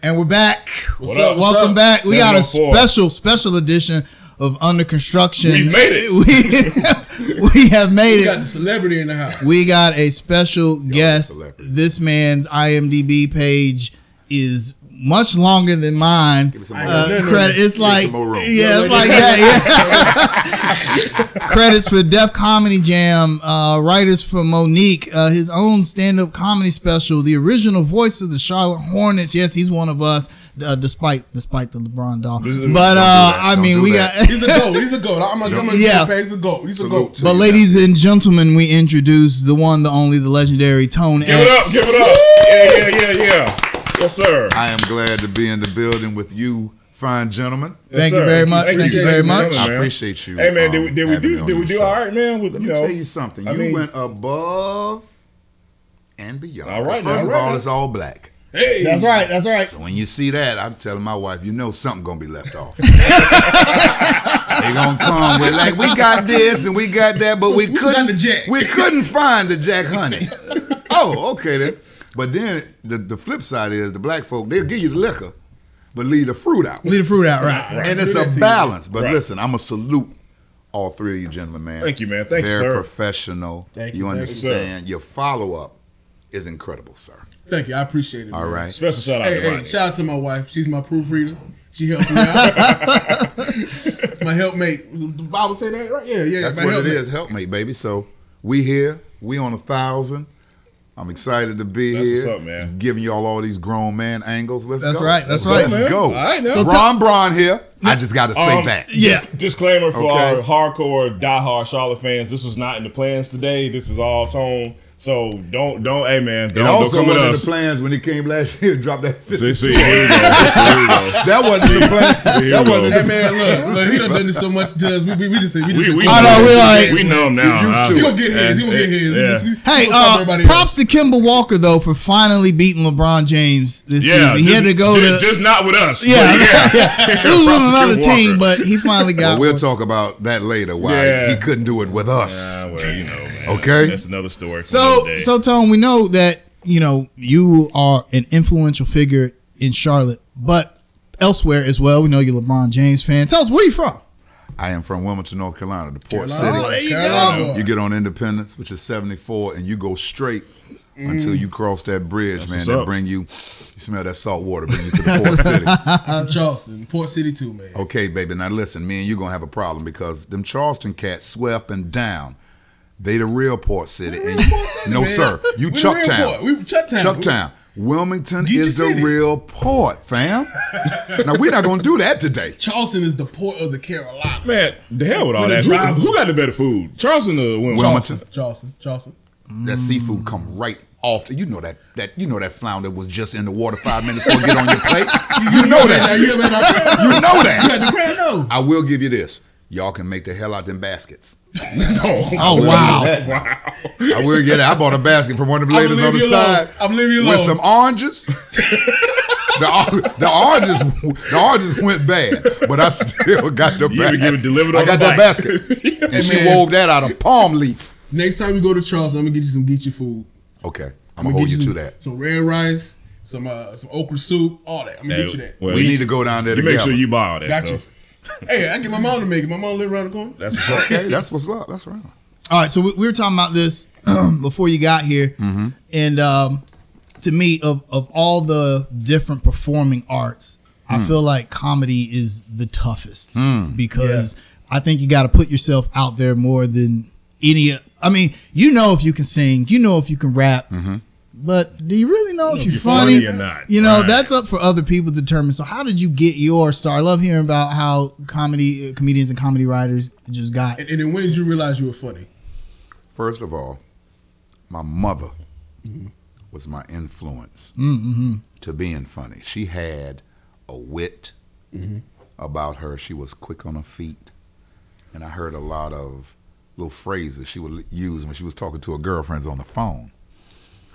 And we're back. What's up? What's Welcome up? back. We got a oh special, special edition of Under Construction. We made it. We, we have made it. We got the celebrity in the house. We got a special guest. This man's IMDb page is much longer than mine. Uh, more room. No, no, credit. It's like some more room. yeah, it's like no. that. Yeah. Credits for Def Comedy Jam. Uh, writers for Mo'Nique. Uh, his own stand-up comedy special. The original voice of the Charlotte Hornets. Yes, he's one of us. Uh, despite despite the LeBron doll, but don't uh, do. I Don't mean, do we that. got. He's a goat. He's a goat. I'm gonna give him a Yeah. yeah. He's a goat. He's a Salute goat. But you. ladies and gentlemen, we introduce the one, the only, the legendary Tone Give it up, give it up. Yeah, yeah, yeah, yeah. Yes, sir. I am glad to be in the building with you, fine gentlemen. Yes, Thank you very much. Thank Thank you you very much. I appreciate you. Hey man, did we um, did we do did we do show. all right, man? With Let you me know, tell you something. I you mean- went above and beyond. All right First all of all, now. it's all black. Hey, That's right. That's right. So when you see that, I'm telling my wife, you know something gonna be left off. they gonna come with like we got this and we got that, but we We couldn't. the Jack. We couldn't find the Jack Honey. oh, okay then. But then the, the flip side is the black folk they'll give you the liquor, but leave the fruit out. Leave the fruit out, right? And it's a balance. But Right. listen, I'm gonna salute all three of you gentlemen, man. Thank you, man. Thank you, Very professional. Thank you you, thank you, sir. understand. Your follow up is incredible, sir. Thank you. I appreciate it. All man. right. special shout out Hey, to hey, shout out to my wife. She's my proofreader. She helps me out. it's my helpmate. The Bible say that, right? Yeah, yeah. That's my what helpmate. it is, helpmate, baby. So we here, we on a thousand. I'm excited to be That's here. what's up, man. Giving y'all all these grown man angles. Let's go. That's go. right, that's Let's right. Let's go. All right, now. so So Ron Braun here. I just got to say Um, that. Yeah. Disclaimer for Okay. our hardcore, diehard Charlotte fans: This was not in the plans today. This is all tone. So don't, don't, hey man, don't, don't also come with wasn't us. the plans when he came last year. Dropped that fifty. See, see, here we go. Here we go. That wasn't the plan. Here that we wasn't go. Hey man, look, look, he done done this so much to us. We, we, we just say we just We, we, I know, we like- we know him now. You used huh? to he gonna get his. He gonna get his. Yeah. We- we- Hey, we gonna stop uh, everybody props to Kemba Walker though for finally beating LeBron James this Yeah, season. He had to go just, to just not with us. yeah, but yeah. It was with Props to another Kim team, Walker. but he finally got. Well, we'll one. talk about that later. Why Yeah. he couldn't do it with us. Ah, well, you know, man. Okay. That's another story. So, another so Tone, we know that you know you are an influential figure in Charlotte, but elsewhere as well. We know you're a LeBron James fan. Tell us where you from. I am from Wilmington, North Carolina, the port Carolina. Oh, city. there you go. You get on Independence, which is 74, and you go straight until mm. you cross that bridge, man. what's That up. bring you, you smell that salt water, bring you to the port city. I'm from Charleston, Port City too, man. Okay, baby. Now listen, me and you gonna have a problem because them Charleston cats swear up and down. They the real port city. And you, Port City, no, man. sir. You We the real port. Chucktown. We Chucktown. Chucktown. Wilmington Get is the city. real port, fam. now we're not gonna do that today. Charleston is the port of the Carolinas. man, the hell with all With that. Who, who got the better food? Charleston or Wilmington? Wilmington. Charleston, Charleston. That seafood come right off. You know that that you know that flounder was just in the water five minutes before get on your plate. You, you know Now, that. you ever had You know that. had the grand no. I will give you this. Y'all can make the hell out them baskets. Oh, oh wow! I will get it. I bought a basket from one of the I'ma ladies on the alone. side I'ma leave you with some oranges. the, the oranges, the oranges went bad, but I still got the You basket. get it delivered I on got the that basket, and she wove that out of palm leaf. Next time we go to Charleston, I'm gonna get you some Geechee food. Okay, I'm I'm gonna hold you get to that. Some red rice, some uh, some okra soup, all that. I'm gonna get you that. Well, We need to go down there You together. make sure you buy all that. Gotcha. hey, I get my mom to make it. My mom live around the corner. That's what's up. Okay, that's what's up. That's right. All right, so we, we were talking about this before you got here, and um, to me, of of all the different performing arts, I feel like comedy is the toughest because I think you got to put yourself out there more than any. I mean, you know if you can sing, you know if you can rap, mm-hmm. but do you really know if you're, you're funny? funny or not. You know Right. that's up for other people to determine. So, how did you get your star? I love hearing about how comedy uh, comedians and comedy writers just got. And, and then when did you realize you were funny? First of all, my mother mm-hmm. was my influence Mm-hmm. to being funny. She had a wit mm-hmm. about her. She was quick on her feet, and I heard a lot of little phrases she would use when she was talking to her girlfriends on the phone.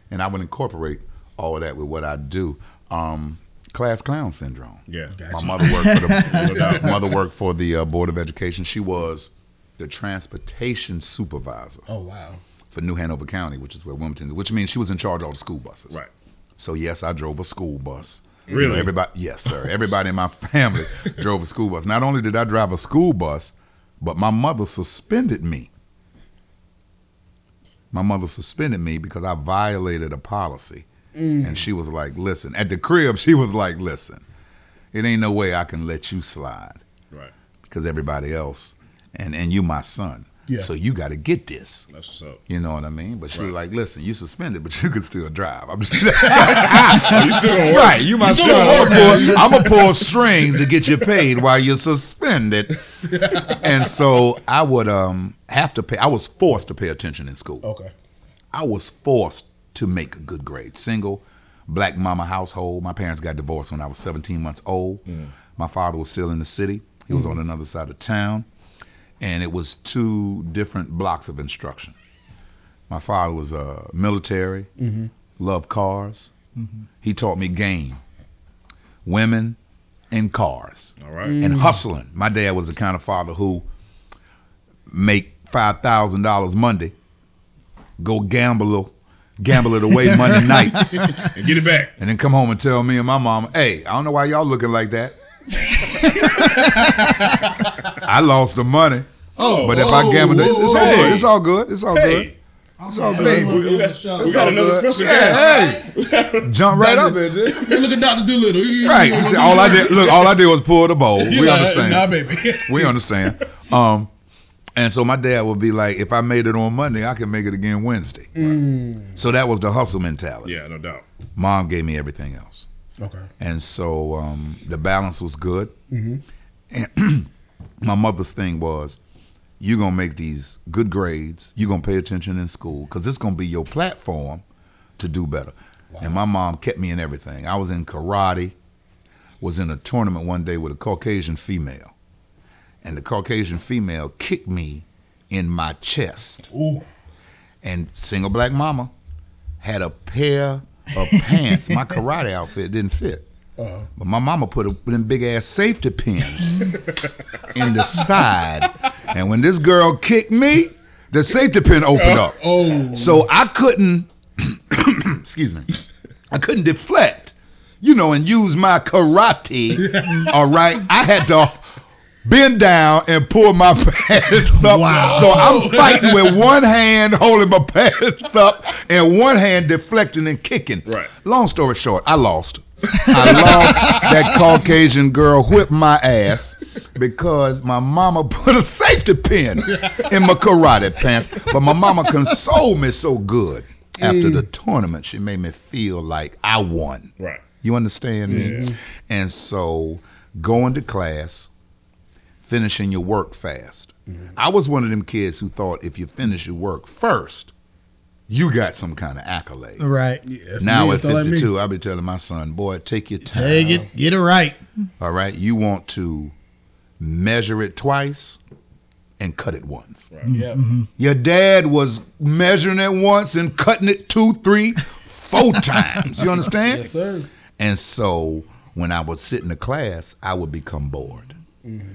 And I would incorporate all of that with what I do. Um, class clown syndrome. Yeah. My mother worked for the mother worked for the uh, board of education. She was the transportation supervisor Oh wow. for New Hanover County, which is where Wilmington is, which means she was in charge of all the school buses. Right. So yes, I drove a school bus. You know, Really? everybody, yes, sir. Everybody in my family drove a school bus. Not only did I drive a school bus, but my mother suspended me. My mother suspended me because I violated a policy. Mm. And she was like, listen, at the crib, she was like, listen, it ain't no way I can let you slide Right. because everybody else, and, and you my son. Yeah. So you got to get this. That's what's up. You know what I mean? But she was like, listen, you suspended, but you can still drive. I'm just Oh, you still gonna work? Right, you my still work, pull- I'm gonna pull strings to get you paid while you're suspended. and so I would um have to pay. I was forced to pay attention in school. Okay. I was forced to make a good grade. Single, black mama household. My parents got divorced when I was 17 months old. My father was still in the city. He was on another side of town, and it was two different blocks of instruction. My father was uh, military, mm-hmm. loved cars. Mm-hmm. He taught me game, women, and cars All right. and mm. hustling. My dad was the kind of father who make five thousand dollars Monday, go gamble gamble it away Monday night, And get it back. and then come home and tell me and my mom, "Hey, I don't know why y'all looking like that. I lost the money, Oh, but if I gambled, it, it's, it's all good. It's all good. It's all good. It's all good. we, we got, we got all another good. special Yeah, guest. hey, jump right up, in there. Hey, look at Doctor Dolittle. Right. You see, all I did, look, all I did was pull the bowl. he We like, understand. Nah, baby. We understand. Um, and so my dad would be like, if I made it on Monday, I can make it again Wednesday. So that was the hustle mentality. Yeah, no doubt. Mom gave me everything else. Okay. And so um, the balance was good. Mm-hmm. And my mother's thing was, you're going to make these good grades. You're going to pay attention in school because it's going to be your platform to do better. And my mom kept me in everything. I was in karate, was in a tournament one day with a Caucasian female. And the Caucasian female kicked me in my chest. Ooh. And single black mama had a pair of pants. My karate outfit didn't fit. Uh-huh. But my mama put a, them big ass safety pins in the side. And when this girl kicked me, the safety pin opened up. Oh. So I couldn't, excuse me, I couldn't deflect, you know, and use my karate. all right. I had to bend down and pull my pants up. Wow. So I'm fighting with one hand holding my pants up and one hand deflecting and kicking. Right. Long story short, I lost. I lost. That Caucasian girl whipped my ass because my mama put a safety pin in my karate pants. But my mama consoled me so good after the tournament. She made me feel like I won. Right. You understand me? Yeah. And so going to class, finishing your work fast. I was one of them kids who thought if you finish your work first, you got some kind of accolade. Right. Yeah, now me. at That's all I mean. 52, I'll be telling my son, boy, take your time. Take it. Get it right. All right. You want to measure it twice and cut it once. Right. Yeah. Mm-hmm. Your dad was measuring it once and cutting it two, three, four times. You understand? Yes, sir. And so when I would sit in the class, I would become bored.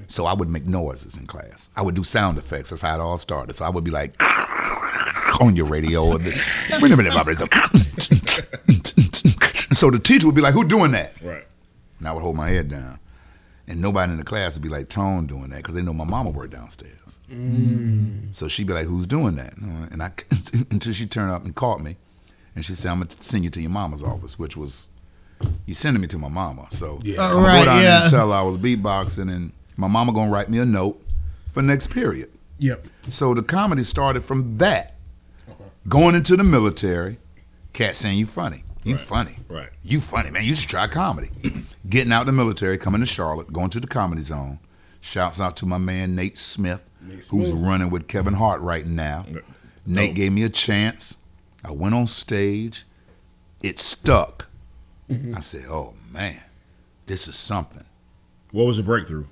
So I would make noises in class. I would do sound effects. That's how it all started. So I would be like on your radio. Or the, so the teacher would be like, "Who doing that?" Right. And I would hold my head down. And nobody in the class would be like, Tone doing that, because they know my mama worked downstairs. Mm. So she'd be like, Who's doing that? And I until she turned up and caught me. And she said, I'm gonna send you to your mama's office, which was you sending me to my mama. So Yeah. Oh, I'm right, go down yeah. and tell her I was beatboxing and my mama gonna write me a note for next period. Yep. So the comedy started from that. Okay. Going into the military, cat saying you funny. You Right. funny. Right. You funny, man. You should try comedy. Getting out the military, coming to Charlotte, going to the comedy zone. Shouts out to my man Nate Smith, Nate who's running with Kevin Hart right now. Nate gave me a chance. I went on stage. It stuck. Mm-hmm. I said, "Oh man, this is something." What was the breakthrough?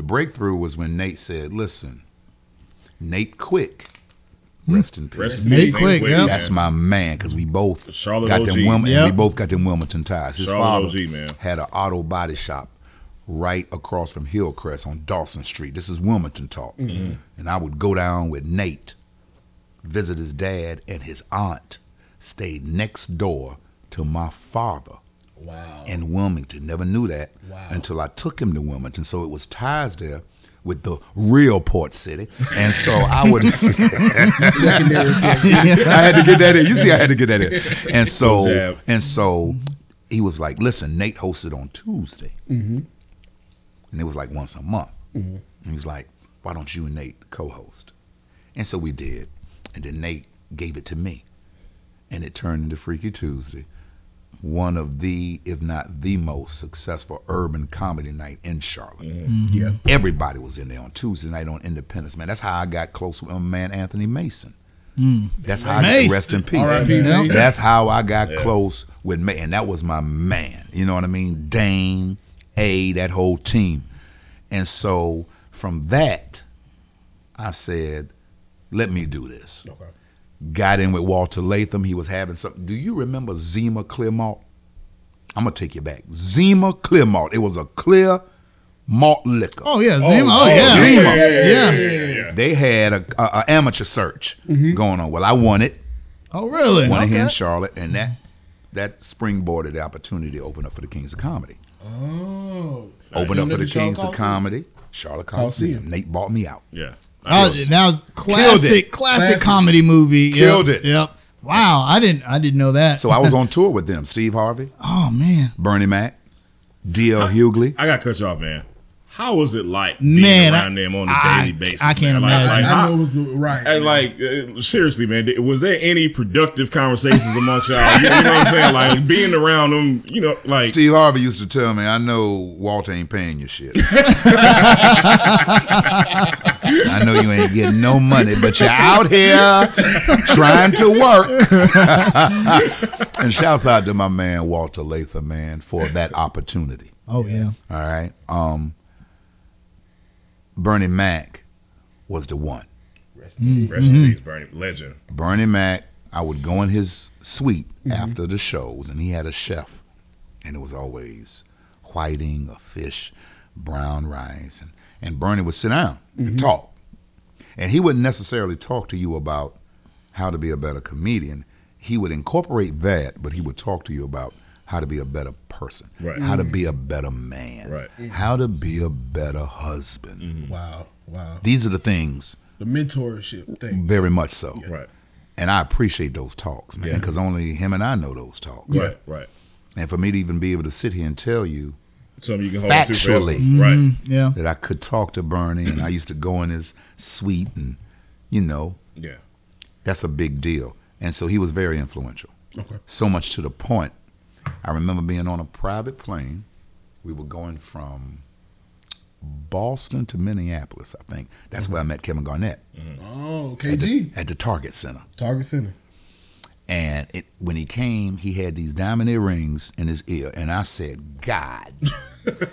The breakthrough was when Nate said, "Listen, Nate Quick, rest in peace." Rest in Nate peace, Quick, Quick, yeah. man. That's my man because we both Charlotte got OG. them Wilmington. Yep. We both got them Wilmington ties. His Charlotte father OG, man. had an auto body shop right across from Hillcrest on Dawson Street. This is Wilmington talk, Mm-hmm. and I would go down with Nate, visit his dad and his aunt, stayed next door to my father. Wow. in Wilmington. Never knew that Wow. until I took him to Wilmington. So it was ties there with the real port city, and so I would. Secondary. I had to get that in. You see, I had to get that in. And so, Jab. and so, he was like, "Listen, Nate hosted on Tuesday, mm-hmm. and it was like once a month." And he was like, "Why don't you and Nate co-host?" And so we did, and then Nate gave it to me, and it turned into Freaky Tuesday, one of the, if not the most successful urban comedy night in Charlotte. Mm-hmm. Mm-hmm. Yeah. Everybody was in there on Tuesday night on Independence. Man, that's how I got close with my man Anthony Mason. Mm. That's how I got rest in peace. R.I.P. Yeah. Mason. That's how I got Yeah. close with me, and that was my man. You know what I mean? Dame, A, that whole team. And so from that, I said, "Let me do this." Okay. Got in with Walter Latham. He was having something. Do you remember Zima Clear Malt? I'm gonna take you back. Zima Clear Malt. It was a clear malt liquor. Oh yeah, oh, Zima. Oh, oh, yeah. Zima. yeah, yeah, yeah. yeah. They had a, a, a amateur search mm-hmm. going on. Well, I won it. Oh really? One here in Okay. Charlotte, and that that springboarded the opportunity to open up for the Kings of Comedy. Oh. Open up for the Charlotte Kings of Comedy, Charlotte Coliseum. Coliseum. Nate bought me out. Yeah. Oh, that was classic, classic, Classic. comedy movie. Killed Yep, it. Yep. Wow, I didn't, I didn't know that. So I was on tour with them. Steve Harvey, oh man, Bernie Mac, D.L. Hughley. I got to cut you off, man. How was it like being Man, I- around them on a I- daily basis? I can't man? Imagine. like, I how- know it was right. And like, uh, seriously, man, was there any productive conversations amongst y'all? You, you know what I'm saying? Like being around them, you know, like Steve Harvey used to tell me, I know Walter ain't paying your shit. I know you ain't getting no money, but you're out here trying to work. and shouts out to my man Walter Latham, man, for that opportunity. oh yeah, All right. Um, Bernie Mac was the one. rest in peace, Bernie, legend. Bernie Mac, I would go in his suite after the shows, and he had a chef, and it was always whiting, a fish, brown rice, and, and Bernie would sit down and mm-hmm. talk. And he wouldn't necessarily talk to you about how to be a better comedian. He would incorporate that, but he would talk to you about how to be a better person, Right. how to mm-hmm. be a better man, Right. Mm-hmm. how to be a better husband. wow. Wow. These are the things, The mentorship thing. very much so. Right, And I appreciate those talks, man, Yeah. because only him and I know those talks. right, right. And for me to even be able to sit here and tell you Something you can hold on to forever. Factually. right? Mm, yeah. that I could talk to Bernie and I used to go in his suite and, you know, Yeah, that's a big deal. And so he was very influential. Okay. So much to the point, I remember being on a private plane. We were going from Boston to Minneapolis, I think. That's where I met Kevin Garnett Oh, at the, KG. at the Target Center. Target Center. And it, when he came, he had these diamond earrings in his ear, and I said, "God, damn!"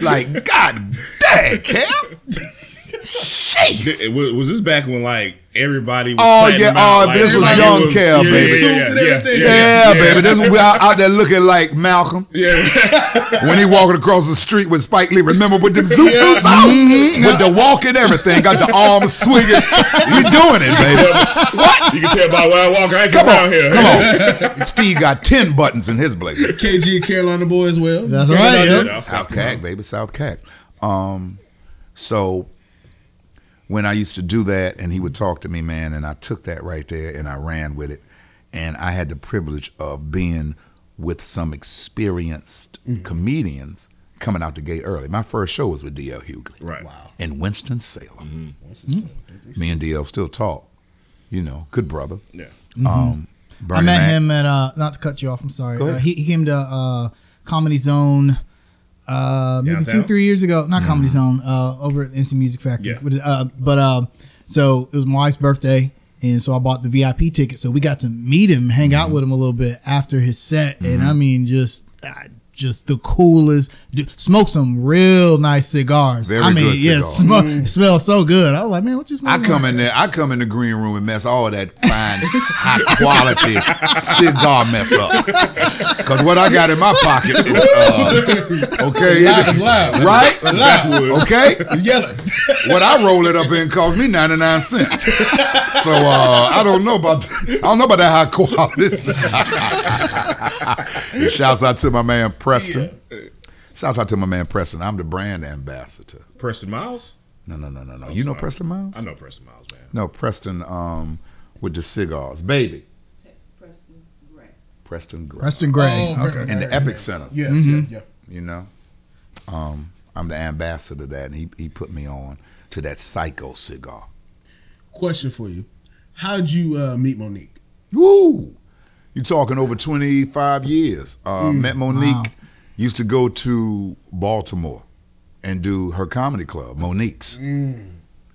like, "God dang, Kev, jeez." Was, was this back when like everybody? Was Oh, yeah, out, oh, like, this was young was- Cal, yeah, baby. Yeah, yeah, Suits and yeah, everything. Yeah, baby, this we out, out there looking like Malcolm yeah. when he walking across the street with Spike Lee. Remember with the zoot suits on, with the walk and everything, got the arms swinging. We doing it, baby. what? You can tell by where I walk. I ain't Come from on, here. come on. Steve got ten buttons in his blazer. KG Carolina boy as well. That's right, yeah. Yeah, South Cac, baby, South Cac. Um, so when I used to do that, and he would talk to me, man, and I took that right there and I ran with it, and I had the privilege of being with some experienced comedians coming out the gate early. My first show was with D.L. Hughley Right. Wow. in Winston Salem. Me and D.L. still talk. You know, good brother. Yeah. Um, I met Mac. him at uh, not to cut you off. I'm sorry. Uh, he, he came to uh, Comedy Zone. Uh, maybe Downtown? two, three years ago. Not Comedy Zone. Uh, over at the NC Music Factory. Yeah. But, uh, but uh, so it was my wife's birthday, and so I bought the VIP ticket. So we got to meet him, hang out with him a little bit after his set, and I mean, just. Uh, just the coolest. Dude, smoke some real nice cigars. Very I mean, good yeah, cigars. smoke, it smells so good. I was like, man, what you I smoking? come in there. I come in the green room and mess all that fine, high quality cigar mess up. Cause what I got in my pocket is uh, okay, Loud loud. right? Loud. Okay, It's yelling. what I roll it up in cost me ninety nine cents. So uh, I don't know about I don't know about that high quality. And shouts out to my man Preston. Shouts out to my man Preston. I'm the brand ambassador. Preston Miles. No, no, no, no, no. you know. Preston Miles? I know Preston Miles, man. No, Preston um, with the cigars. Baby. Preston Gray. Preston Gray. Preston Gray. Oh, okay. In the Epic yeah. Center. Yeah, Mhm. yeah, yeah. You know? Um, I'm the ambassador of that, and he, he put me on to that psycho cigar. Question for you: How'd you uh, meet Mo'Nique? Woo! You're talking over 25 years. Uh, met Mo'Nique, Wow. Used to go to Baltimore and do her comedy club, Mo'Nique's.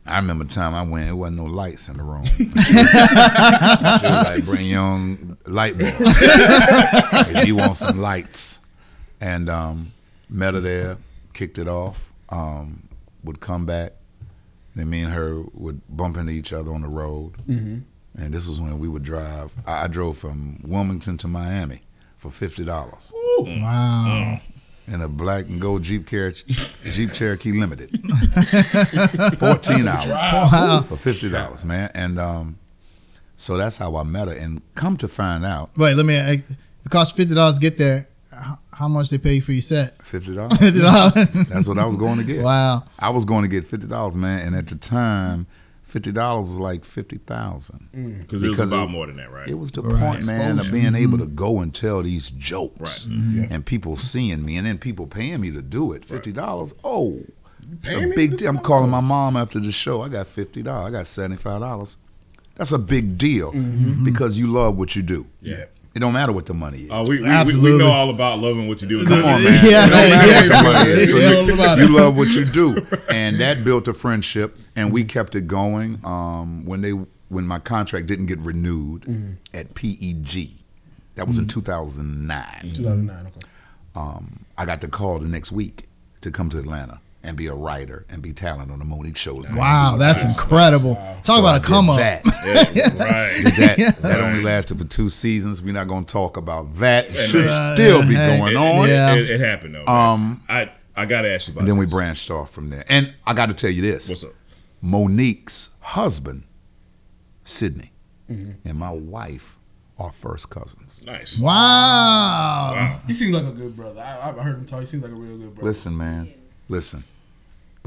I remember the time I went, it wasn't no lights in the room. she was like, bring young light bulbs. if you want some lights. And um, met her there, kicked it off, um, would come back. Then me and her would bump into each other on the road. Mm-hmm. And this was when we would drive. I, I drove from Wilmington to Miami for fifty dollars Wow. in a black and gold Jeep Cherokee, Jeep Cherokee Limited. Fourteen hours for fifty dollars, man. And um, so that's how I met her. And come to find out, Wait, let me. It cost fifty dollars to get there. How- How much they pay you for your set? Fifty dollars. That's what I was going to get. wow. I was going to get fifty dollars, man. And at the time, fifty dollars was like fifty thousand. Because it was Because about it- more than that, right? It was the Right. point, man, of Exposure. being able to go and tell these jokes Right. Yeah. and people seeing me and then people paying me to do it. Fifty dollars. Oh, it's a big deal. I'm calling my mom after the show. I got fifty dollars. I got seventy five dollars. That's a big deal because you love what you do. yeah. It don't matter what the money is. Oh, we, we, we, Absolutely. we know all about loving what you do. Come on, man. Yeah, it don't matter yeah. what the money is. So you, you love what you do, and that built a friendship, and we kept it going. Um, when they when my contract didn't get renewed at PEG, that was in 2009. 2009. Okay. Um, I got the call the next week to come to Atlanta and be a writer and be talent on the Mo'Nique shows. Wow, that's incredible. Talk about a come up. That. Yeah, right. Did that that only lasted for two seasons. We're not going to talk about that. It should still be Hey. going It, on. it, Yeah. it, it happened though. Um, I I gotta ask you about. And then we branched off from there. And I got to tell you this: What's up? Mo'Nique's husband, Sidney, Mm-hmm. and my wife are first cousins. Nice. Wow. He seems like a good brother. I, I've heard him talk. He seems like a real good brother. Listen, man, listen.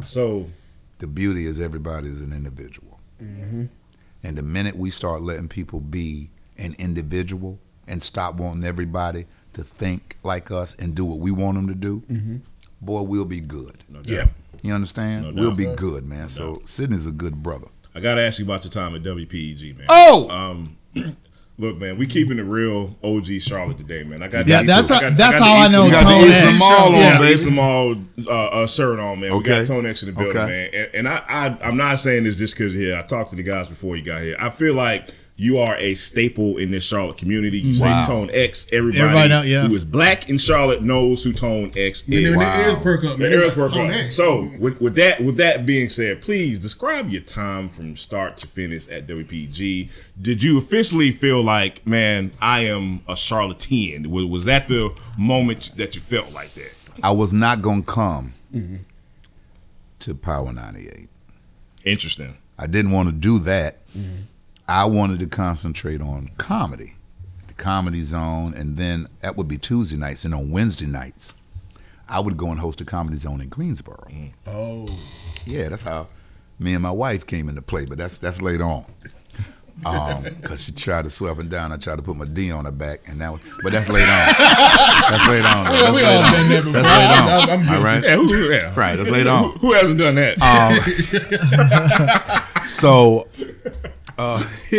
So The beauty is everybody is an individual, Mm-hmm. and the minute we start letting people be an individual and stop wanting everybody to think like us and do what we want them to do, Mm-hmm. boy, we'll be good. no. Yeah. You understand? No doubt, we'll be sir. good, man. so Sidney's a good brother. I gotta ask you about your time at WPEG, man. Oh, Um, look, man, we keeping it real OG Charlotte today, man. I got Yeah, that's how- that's how I know Tone the X. Lamar on, yeah, baby. Lamar uh, uh, shirt on, man. We got Tone X in the building, Okay. man. And, and I, I, I'm not saying this just because here. I talked to the guys before you got here. I feel like you are a staple in this Charlotte community. You Wow. say Tone X, everybody, Everybody know- yeah. who is black in Charlotte knows who Tone X Man, is. their Wow. ears perk up, man. The ears work Tone up. X. So with, with that with that being said, please describe your time from start to finish at WPEG. Did you officially feel like, man, I am a Charlottean? Was, was that the moment that you felt like that? I was not gonna come Mm-hmm. to Power 98. Interesting. I didn't want to do that. Mm-hmm. I wanted to concentrate on comedy, the comedy zone, and then that would be Tuesday nights. And on Wednesday nights, I would go and host a comedy zone in Greensboro. Mm. Oh, Yeah, that's how me and my wife came into play. But that's that's later on. Because she tried to sweep and down, I tried to put my D on her back, and that was. But that's later on. That's later on. though. Well, we That's all later done that before. That's later on. I'm- I'm All right. Yeah, who, yeah. Right, that's later on. Who, who hasn't done that? Um, so uh,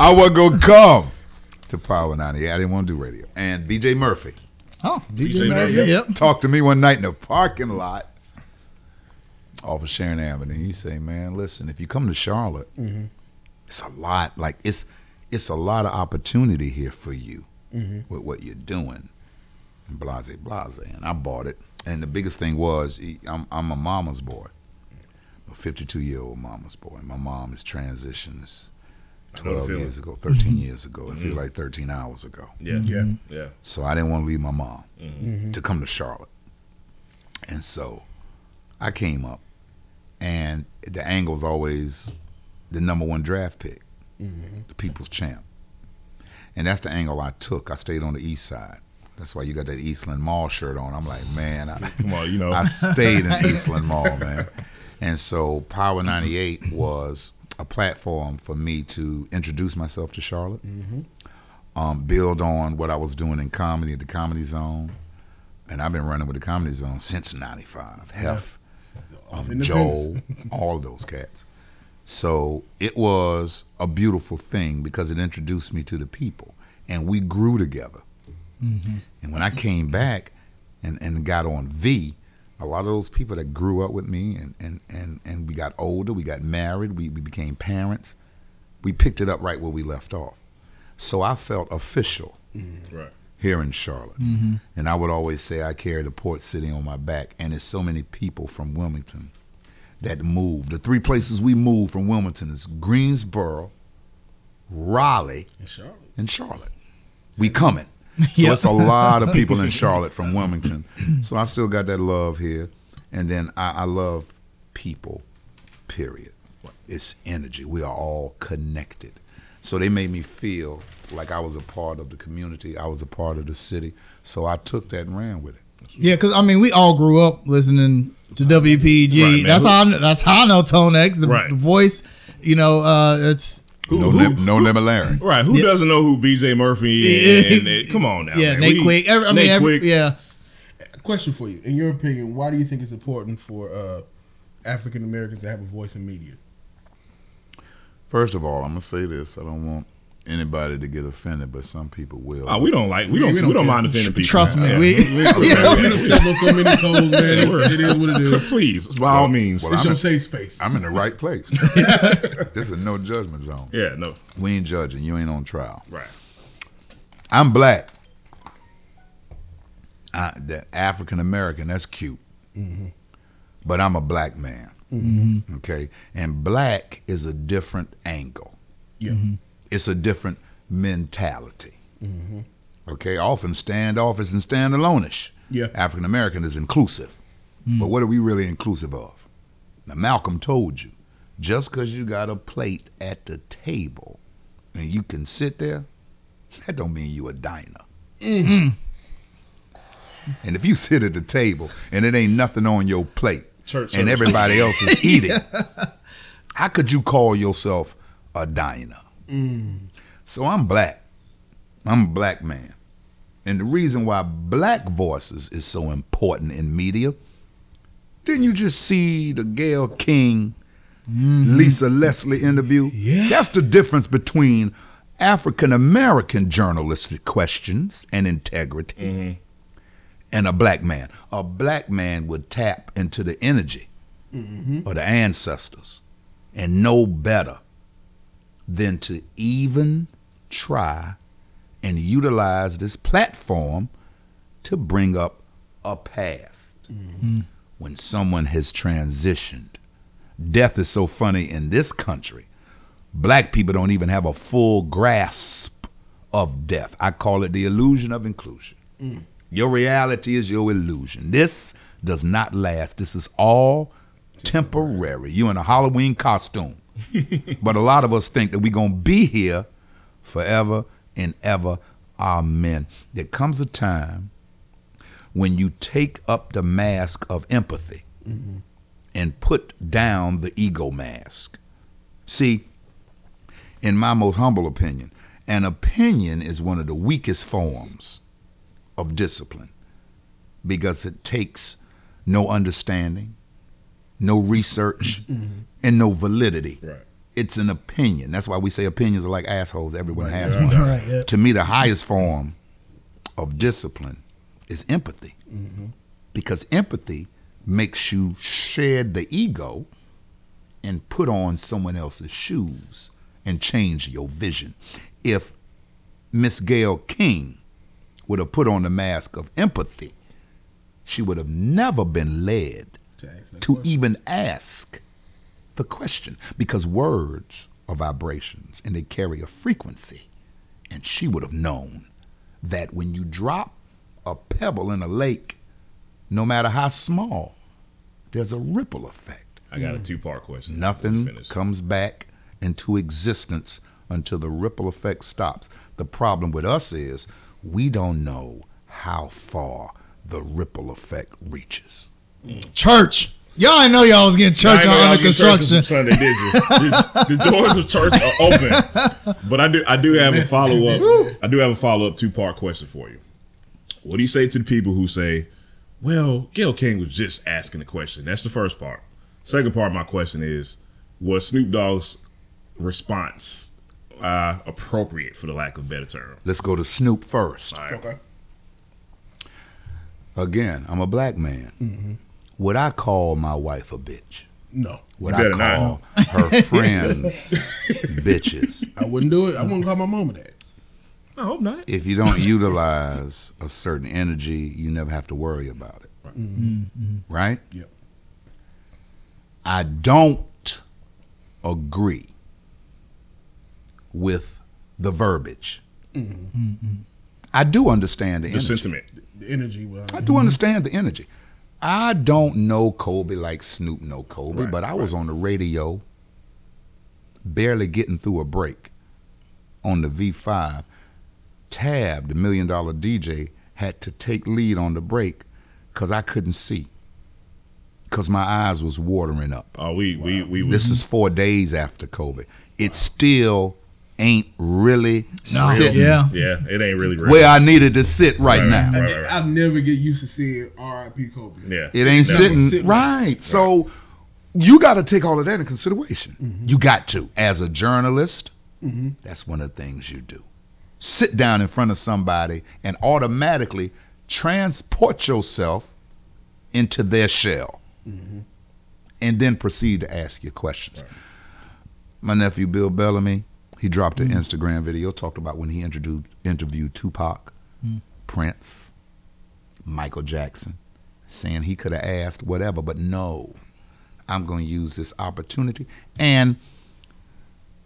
I wasn't gonna come to Power 98. I didn't want to do radio. And BJ Murphy Oh, DJ, DJ Murphy. Murphy. Yep. talked to me one night in the parking lot off of Sharon Avenue. He say, "Man, listen, if you come to Charlotte, it's a lot. Like it's it's a lot of opportunity here for you with what you're doing." And blase blase, and I bought it. And the biggest thing was, I'm I'm a mama's boy, a 52 year old mama's boy. My mom is transitioned this I know the 12 years ago, 13 years ago. It feels like 13 hours ago. yeah, yeah. yeah. So I didn't want to leave my mom Mm-hmm. to come to Charlotte. And so I came up, and the angle's always the number one draft pick, Mm-hmm. the people's champ. And that's the angle I took. I stayed on the east side. That's why you got that Eastland Mall shirt on. I'm like, man, I, Come on, you know. I stayed in Eastland Mall, man. And so Power 98 was a platform for me to introduce myself to Charlotte, um, build on what I was doing in comedy at the Comedy Zone. And I've been running with the Comedy Zone since 95. Hef, um, Joel, all of those cats. So it was a beautiful thing because it introduced me to the people, and we grew together. And when I came back and, and got on V, a lot of those people that grew up with me and, and, and, and we got older, we got married, we, we became parents, we picked it up right where we left off. So I felt official mm-hmm. right. here in Charlotte. Mm-hmm. And I would always say I carry the port city on my back. And there's so many people from Wilmington that moved. The three places we moved from Wilmington is Greensboro, Raleigh, In Charlotte. and Charlotte. We coming. So it's a lot of people in Charlotte from Wilmington. So I still got that love here. And then I, I love people, period. It's energy. We are all connected. So they made me feel like I was a part of the community. I was a part of the city. So I took that and ran with it. Yeah, because I mean, we all grew up listening to WPEG. Right, that's how I, that's how I know Tone X, the, Right. the voice. You know, uh, it's Who, No, who- lim- no limit Larry. right. Who Yeah. doesn't know who BJ Murphy Yeah. and, and- come on now. yeah, man. Nate We- Quick. Every, I mean, Nate every, Quick. yeah. Question for you. In your opinion, why do you think it's important for uh, African Americans to have a voice in media? First of all, I'm gonna say this. I don't want anybody to get offended, but some people will. Oh, we don't like. We Yeah, don't. we We don't don't, mind offending people. Trust me, Yeah. we- You done stepped on so many toes, man. It's, it is what it is. Please, by all means. well, It's I'm your in- safe space. I'm in the right place. this is no judgment zone. yeah, no, We ain't judging. You ain't on trial. right. I'm black. I, that African American, that's cute. Mm-hmm. But I'm a black man. Mm-hmm. Okay? And black is a different angle. Yeah. Mm-hmm. It's a different mentality. Okay? Often standoffish and standalone-ish. Yeah. African American is inclusive. Hmm. But what are we really inclusive of? Now, Malcolm told you just because you got a plate at the table and you can sit there, that don't mean you a diner. Mm. Mm. And if you sit at the table and it ain't nothing on your plate Church and service. everybody else is eating, how could you call yourself a diner? So I'm black. I'm a black man. And the reason why black voices is so important in media, didn't you just see the Gayle King, mm-hmm. Lisa Leslie interview? Yeah. That's the difference between African American journalistic questions and integrity mm-hmm. and a black man. A black man would tap into the energy mm-hmm. of the ancestors and know better than to even try and utilize this platform to bring up a past mm-hmm. when someone has transitioned. Death is so funny in this country. Black people don't even have a full grasp of death. I call it the illusion of inclusion. Mm. Your reality is your illusion. This does not last. This is all temporary. You in a Halloween costume. but a lot of us think that we're going to be here forever and ever. Amen. There comes a time when you take up the mask of empathy and put down the ego mask. See, in my most humble opinion, an opinion is one of the weakest forms of discipline because it takes no understanding, no research, mm-hmm. And no validity. Right. It's an opinion. That's why we say opinions are like assholes. Everyone Right, has right. one. Right, yeah. To me, the highest form of discipline is empathy. Mm-hmm. Because empathy makes you shed the ego and put on someone else's shoes and change your vision. If Miss Gayle King would have put on the mask of empathy, she would have never been led To ask that to even ask the question because words are vibrations and they carry a frequency. And she would have known that when you drop a pebble in a lake, no matter how small, there's a ripple effect. I got a hmm. two part question. Nothing comes back into existence until the ripple effect stops. The problem with us is we don't know how far the ripple effect reaches. Hmm. Church. Y'all didn't know y'all was getting church I on ain't know under I was in church construction. on Sunday, did you? the, the doors of church are open. But I do I do have a follow up. I do have a follow up two part question for you. What do you say to the people who say, "Well, Gayle King was just asking a question"? That's the first part. Second part of my question is, was Snoop Dogg's response uh, appropriate, for the lack of a better term? Let's go to Snoop first. All right. Okay. Again, I'm a black man. Would I call my wife a bitch? No, Would I better not. call her friends bitches? I wouldn't do it. I wouldn't call my mama that. I hope not. If you don't utilize a certain energy, you never have to worry about it. Right? Mm-hmm. Mm-hmm. Yep. I don't agree with the verbiage. Mm-hmm. I do understand the, The energy. sentiment. The energy. Well, I do understand the energy. I don't know Kobe like Snoop know Kobe, Right, but I was on the radio, barely getting through a break on the V5. Tab, the million dollar DJ, had to take lead on the break because I couldn't see. Because my eyes was watering up. Oh, we we we was This is four days after Kobe. It still ain't really No. sitting Yeah. yeah. It ain't really real. where I needed to sit right, Right, now. right, I, right, right. I'll never get used to seeing R.I.P. Kobe. Yeah. It ain't Never. sitting Sitting. right. So you got to take all of that in consideration. Mm-hmm. You got to. As a journalist, that's one of the things you do. Sit down in front of somebody and automatically transport yourself into their shell Mm-hmm. and then proceed to ask your questions. My nephew Bill Bellamy, he dropped an mm. Instagram video, talked about when he introduced, interviewed Tupac, mm. Prince, Michael Jackson, saying he could have asked whatever, but no, I'm going to use this opportunity. And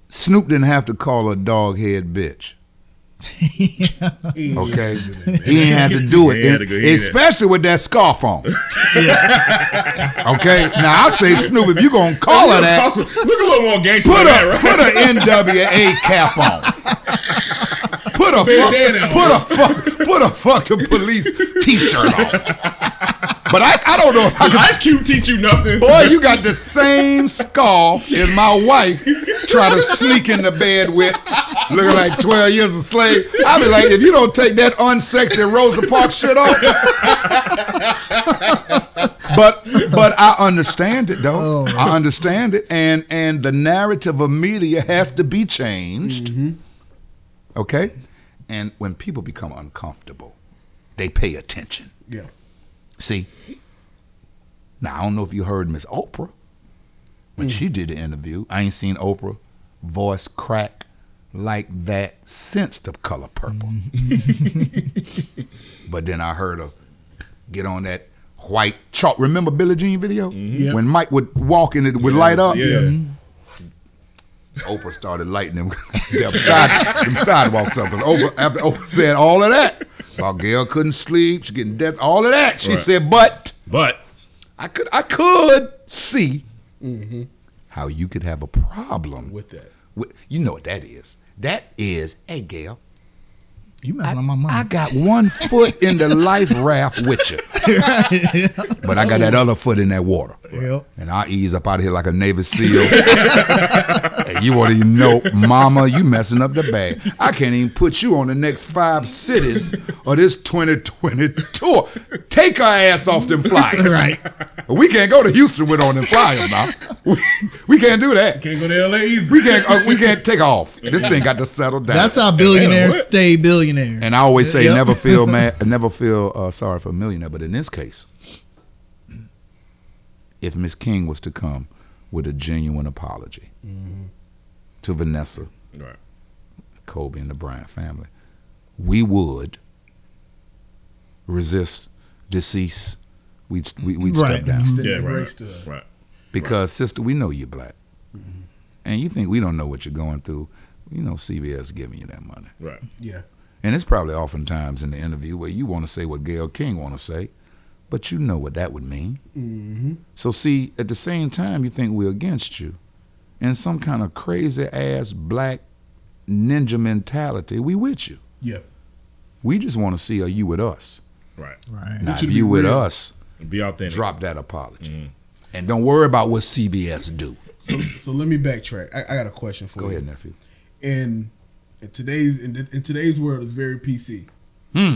Snoop didn't have to call a dog head bitch. Okay, used to do that, man. he didn't have to do it, He to especially with that scarf on. okay, now I say Snoop, if you're gonna call her that, Look a little more gangster put than that, right? put a NWA cap on. Put a fuck, Bandana on. put a fuck, put a fuck the police T-shirt on. But I, I don't know if I Did can Ice Cube teach you nothing? Boy, you got the same scarf as my wife try to sneak in the bed with, looking like 12 years a slave. I be like, if you don't take that unsexy Rosa Parks shit off. but but I understand it though. Oh, I understand it. And and the narrative of media has to be changed. Mm-hmm. Okay? And when people become uncomfortable, they pay attention. Yeah. See, now I don't know if you heard Miss Oprah when mm. she did the interview. I ain't seen Oprah voice crack like that since the color purple. Mm-hmm. but then I heard her get on that white chalk. Remember Billie Jean video Yep. when Mike would walk and it would light up? Yeah. Oprah started lighting them, them, side, them sidewalks up. 'Cause Oprah, after Oprah said all of that, while Gayle couldn't sleep, she getting deaf, all of that, she Right. said, but But I could I could see mm-hmm. how you could have a problem With that. with you know what that is. That is, hey Gayle, You I, messing on my money. I got one foot in the life raft with you. But I got that other foot in that water. Yep. And I ease up out of here like a Navy SEAL. and you want to know, Mama, you messing up the bag. I can't even put you on the next five cities of this 2020 tour. Take our ass off them flyers. Right. We can't go to Houston with on them flyers now. We, we can't do that. Can't go to L.A. either. We can't. Uh, we can't take off. This thing got to settle down. That's how billionaires stay billionaires. And I always say, Yep. never feel mad, never feel uh, sorry for a millionaire. But in this case, if Miss King was to come with a genuine apology mm-hmm. to Vanessa, right. Kobe, and the Bryant family, we would resist decease. We'd, we, we'd Right. step down Extend Yeah, right. to Right. right. because, sister, we know you're black, mm-hmm. and you think we don't know what you're going through. You know, CBS giving you that money. Right. yeah. And it's probably oftentimes in the interview where you want to say what Gayle King want to say, but you know what that would mean. Mm-hmm. So see, at the same time, you think we're against you, and some kind of crazy ass black ninja mentality, we with you. Yeah. We just want to see are you with us. Right. Right. Now, you if to be you with real. us, Be authentic. drop that apology, and don't worry about what CBS do. So so let me backtrack. I, I got a question for Go you. ahead, nephew. in in today's in, in today's world is very PC. Hmm.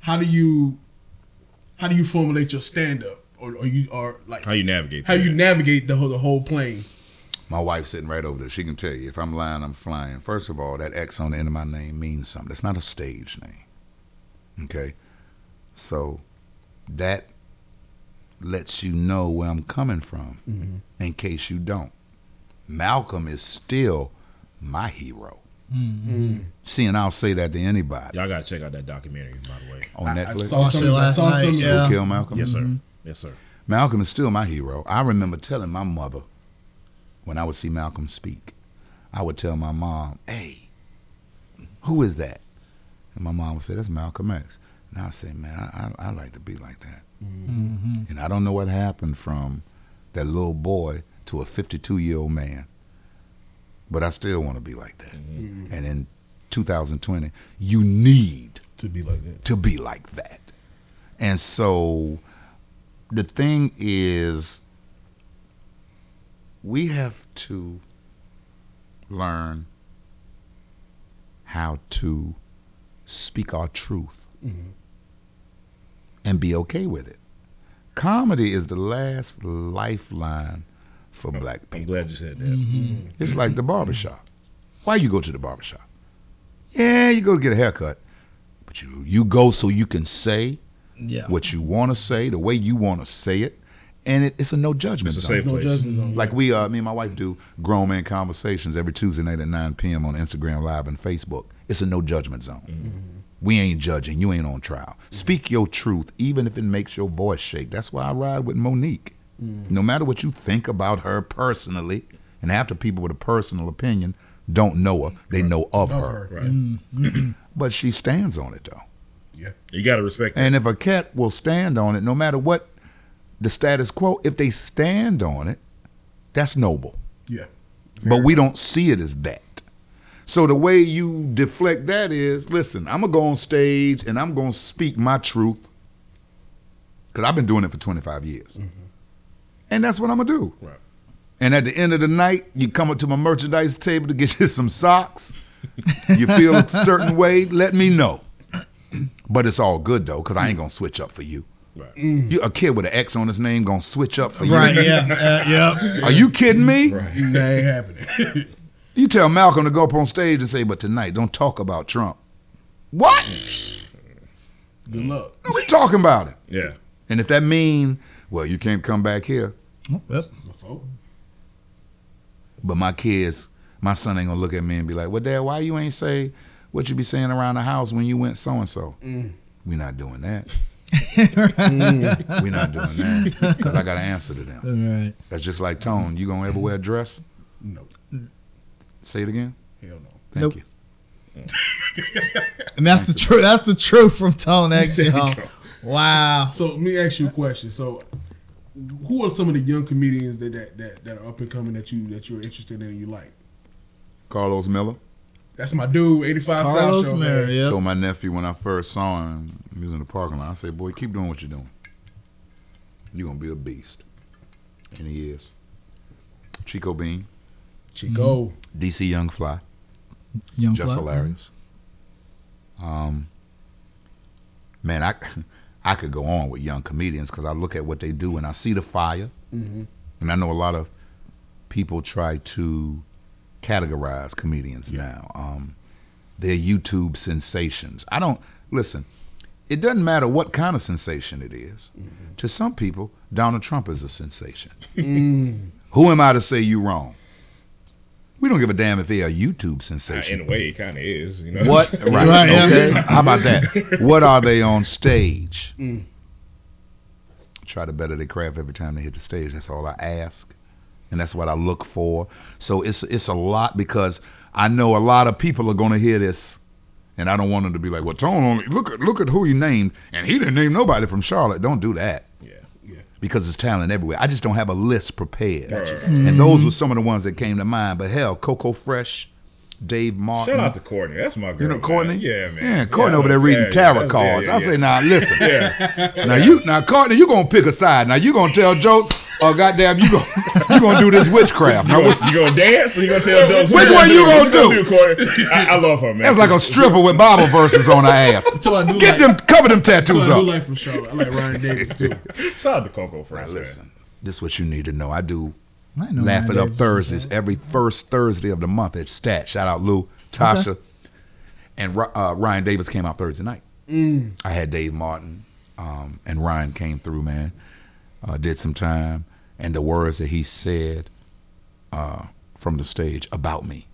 How do you how do you formulate your stand up or, or you are like How you navigate? how through you navigate the whole the whole plane? My wife's sitting right over there. She can tell you if I'm lying, I'm flying. First of all, that X on the end of my name means something. That's not a stage name. Okay? So that lets you know where I'm coming from mm-hmm. in case you don't. Malcolm is still my hero. Mm-hmm. See, and I'll say that to anybody Y'all gotta check out that documentary, by the way. on I, I Netflix. saw Watched some. it last saw night, some. yeah. Who killed Malcolm? Yes, sir. Mm-hmm. Yes, sir. Malcolm is still my hero. I remember telling my mother when I would see Malcolm speak, I would tell my mom, "Hey, who is that?" And my mom would say, "That's Malcolm X." And I would say, "Man, I, I, I like to be like that." Mm-hmm. And I don't know what happened from that little boy to a 52 year old man, but I still want to be like that. Mm-hmm. Mm-hmm. And in 2020, you need to be like that. to be like that. And so the thing is, we have to learn how to speak our truth mm-hmm. and be okay with it. Comedy is the last lifeline for black people. I'm glad you said that. Mm-hmm. Mm-hmm. It's like the barbershop. Why you go to the barbershop? Yeah, you go to get a haircut. But you you go so you can say Yeah. what you want to say, the way you want to say it, and it, it's a no judgment It's a zone. safe No judgment zone. Like we, uh, me and my wife do grown man conversations every Tuesday night at 9 p.m. on Instagram Live and Facebook. It's a no judgment zone. Mm-hmm. We ain't judging. You ain't on trial. Speak your truth, even if it makes your voice shake. That's why I ride with Mo'Nique. Mm. No matter what you think about her personally, and half the people with a personal opinion don't know her, they know of, Of her. her. Right. Mm-hmm. But she stands on it though. Yeah. You gotta respect that. And if a cat will stand on it, no matter what the status quo, if they stand on it, that's noble. Yeah. But we don't see it as that. So the way you deflect that is, listen, I'm gonna go on stage and I'm gonna speak my truth. Cause I've been doing it for 25 years. Mm-hmm. And that's what I'm gonna do. Right. And at the end of the night, you come up to my merchandise table to get you some socks. You feel a certain way, let me know. But it's all good though, because I ain't gonna switch up for you. Right. You a kid with an X on his name gonna switch up for you. Right. Yeah. Uh, yep. Are you kidding me? Right. That ain't happening. You tell Malcolm to go up on stage and say, but tonight, don't talk about Trump. What? Good luck. No, we talking about it. Yeah. And if that mean, well, you can't come back here, yep. So but my kids, my son ain't gonna look at me and be like, well, Dad, why you ain't say what you be saying around the house when you went so and so? We're not doing that. Mm. We're not doing that because I got to answer to them. All right. That's just like Tone. You gonna ever wear a dress? no. Say it again. Hell no. Thank Nope. you. And that's the truth. That's the truth from Tone X, y'all. Wow. So let me ask you a question. So who are some of the young comedians that that, that, that are up and coming that you that you're interested in and you like? Carlos Miller. That's my dude, 85 Carlos South Show. Mary. man. Yep. Told my nephew when I first saw him, he was in the parking lot. I said, "Boy, keep doing what you're doing. You're gonna be a beast." And he is. Chico Bean, Chico. DC Young Fly, Young just Fly. hilarious. Um, man, I I could go on with young comedians because I look at what they do and I see the fire, Mhm. and I know a lot of people try to categorize comedians now. Um, they're YouTube sensations. I don't listen. It doesn't matter what kind of sensation it is. To some people, Donald Trump is a sensation. Who am I to say you wrong? We don't give a damn if they're a YouTube Uh, sensation. in a way, it kind of is. You know. What? Right. Right, yeah. okay. How about that? What are they on stage? Try to better their craft every time they hit the stage. That's all I ask, and that's what I look for. So it's it's a lot because I know a lot of people are going to hear this, and I don't want them to be like, "Well, Tone, only look at look at who he named, and he didn't name nobody from Charlotte." Don't do that Yeah. Because there's talent everywhere. I just don't have a list prepared. Gotcha. And those mm-hmm. were some of the ones that came to mind. But hell, Coco Fresh, Dave Martin. Shout out to Courtney. That's my girl. You know Courtney? Man. Yeah, man. Yeah, Courtney Yeah, over there reading yeah, tarot cards. yeah, I yeah, say, now listen. Yeah. Now you, now Courtney, you gonna pick a side. Now you gonna tell jokes, or goddamn, you gonna you gonna do this witchcraft. You Now, gonna, you gonna dance or you gonna tell jokes? Which What one you What gonna do? Courtney? I, I love her, man. that's like a stripper with Bible verses on her ass. So I do Get like, them, cover them So tattoos I do up. like from Charlotte. I like Ryan Davis too. Shout out to Coco Fresh. Now man. listen, this is what you need to know. I do I know Laugh It Up Davis. Thursdays every first Thursday of the month at Stat. Shout out Lou, Tasha, and uh, Ryan Davis came out Thursday night. I had Dave Martin, um, and Ryan came through, man. Uh, did some time, and the words that he said uh, from the stage about me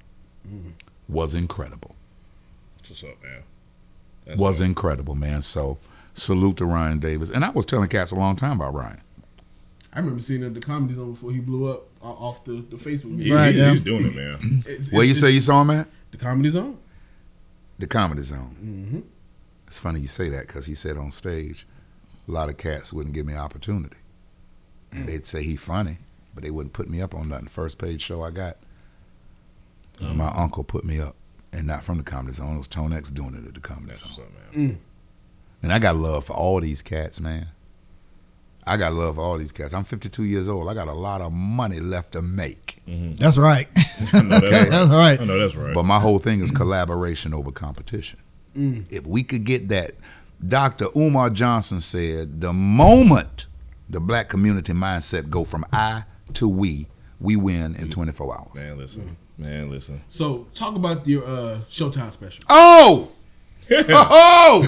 was incredible. That's what's up, man. That's was dope. incredible, man. So salute to Ryan Davis. And I was telling cats a long time about Ryan. I remember seeing him at the comedy zone before he blew up uh, off the, the Facebook. He, Media. Right, he- yeah. He's doing it, man. It's- Where you say you saw him at? the comedy zone? The Comedy Zone. Mm-hmm. It's funny you say that because he said on stage, a lot of cats wouldn't give me opportunity, Mm. and they'd say he funny, but they wouldn't put me up on nothing. First page show I got, 'Cause my Mm. uncle put me up, and not from the Comedy Zone. It was Tone X doing it at the Comedy That's what's Zone. up, man. And I got love for all these cats, man. I got love for all these cats. I'm 52 years old. I got a lot of money left to make. That's right. I know that's right. That's right. I know that's right. But my whole thing is collaboration over competition. If we could get that, Dr. Umar Johnson said, the moment the black community mindset go from I to we, we win in 24 hours. man, listen. Man, listen. So talk about your uh, Showtime special. Oh! Oh!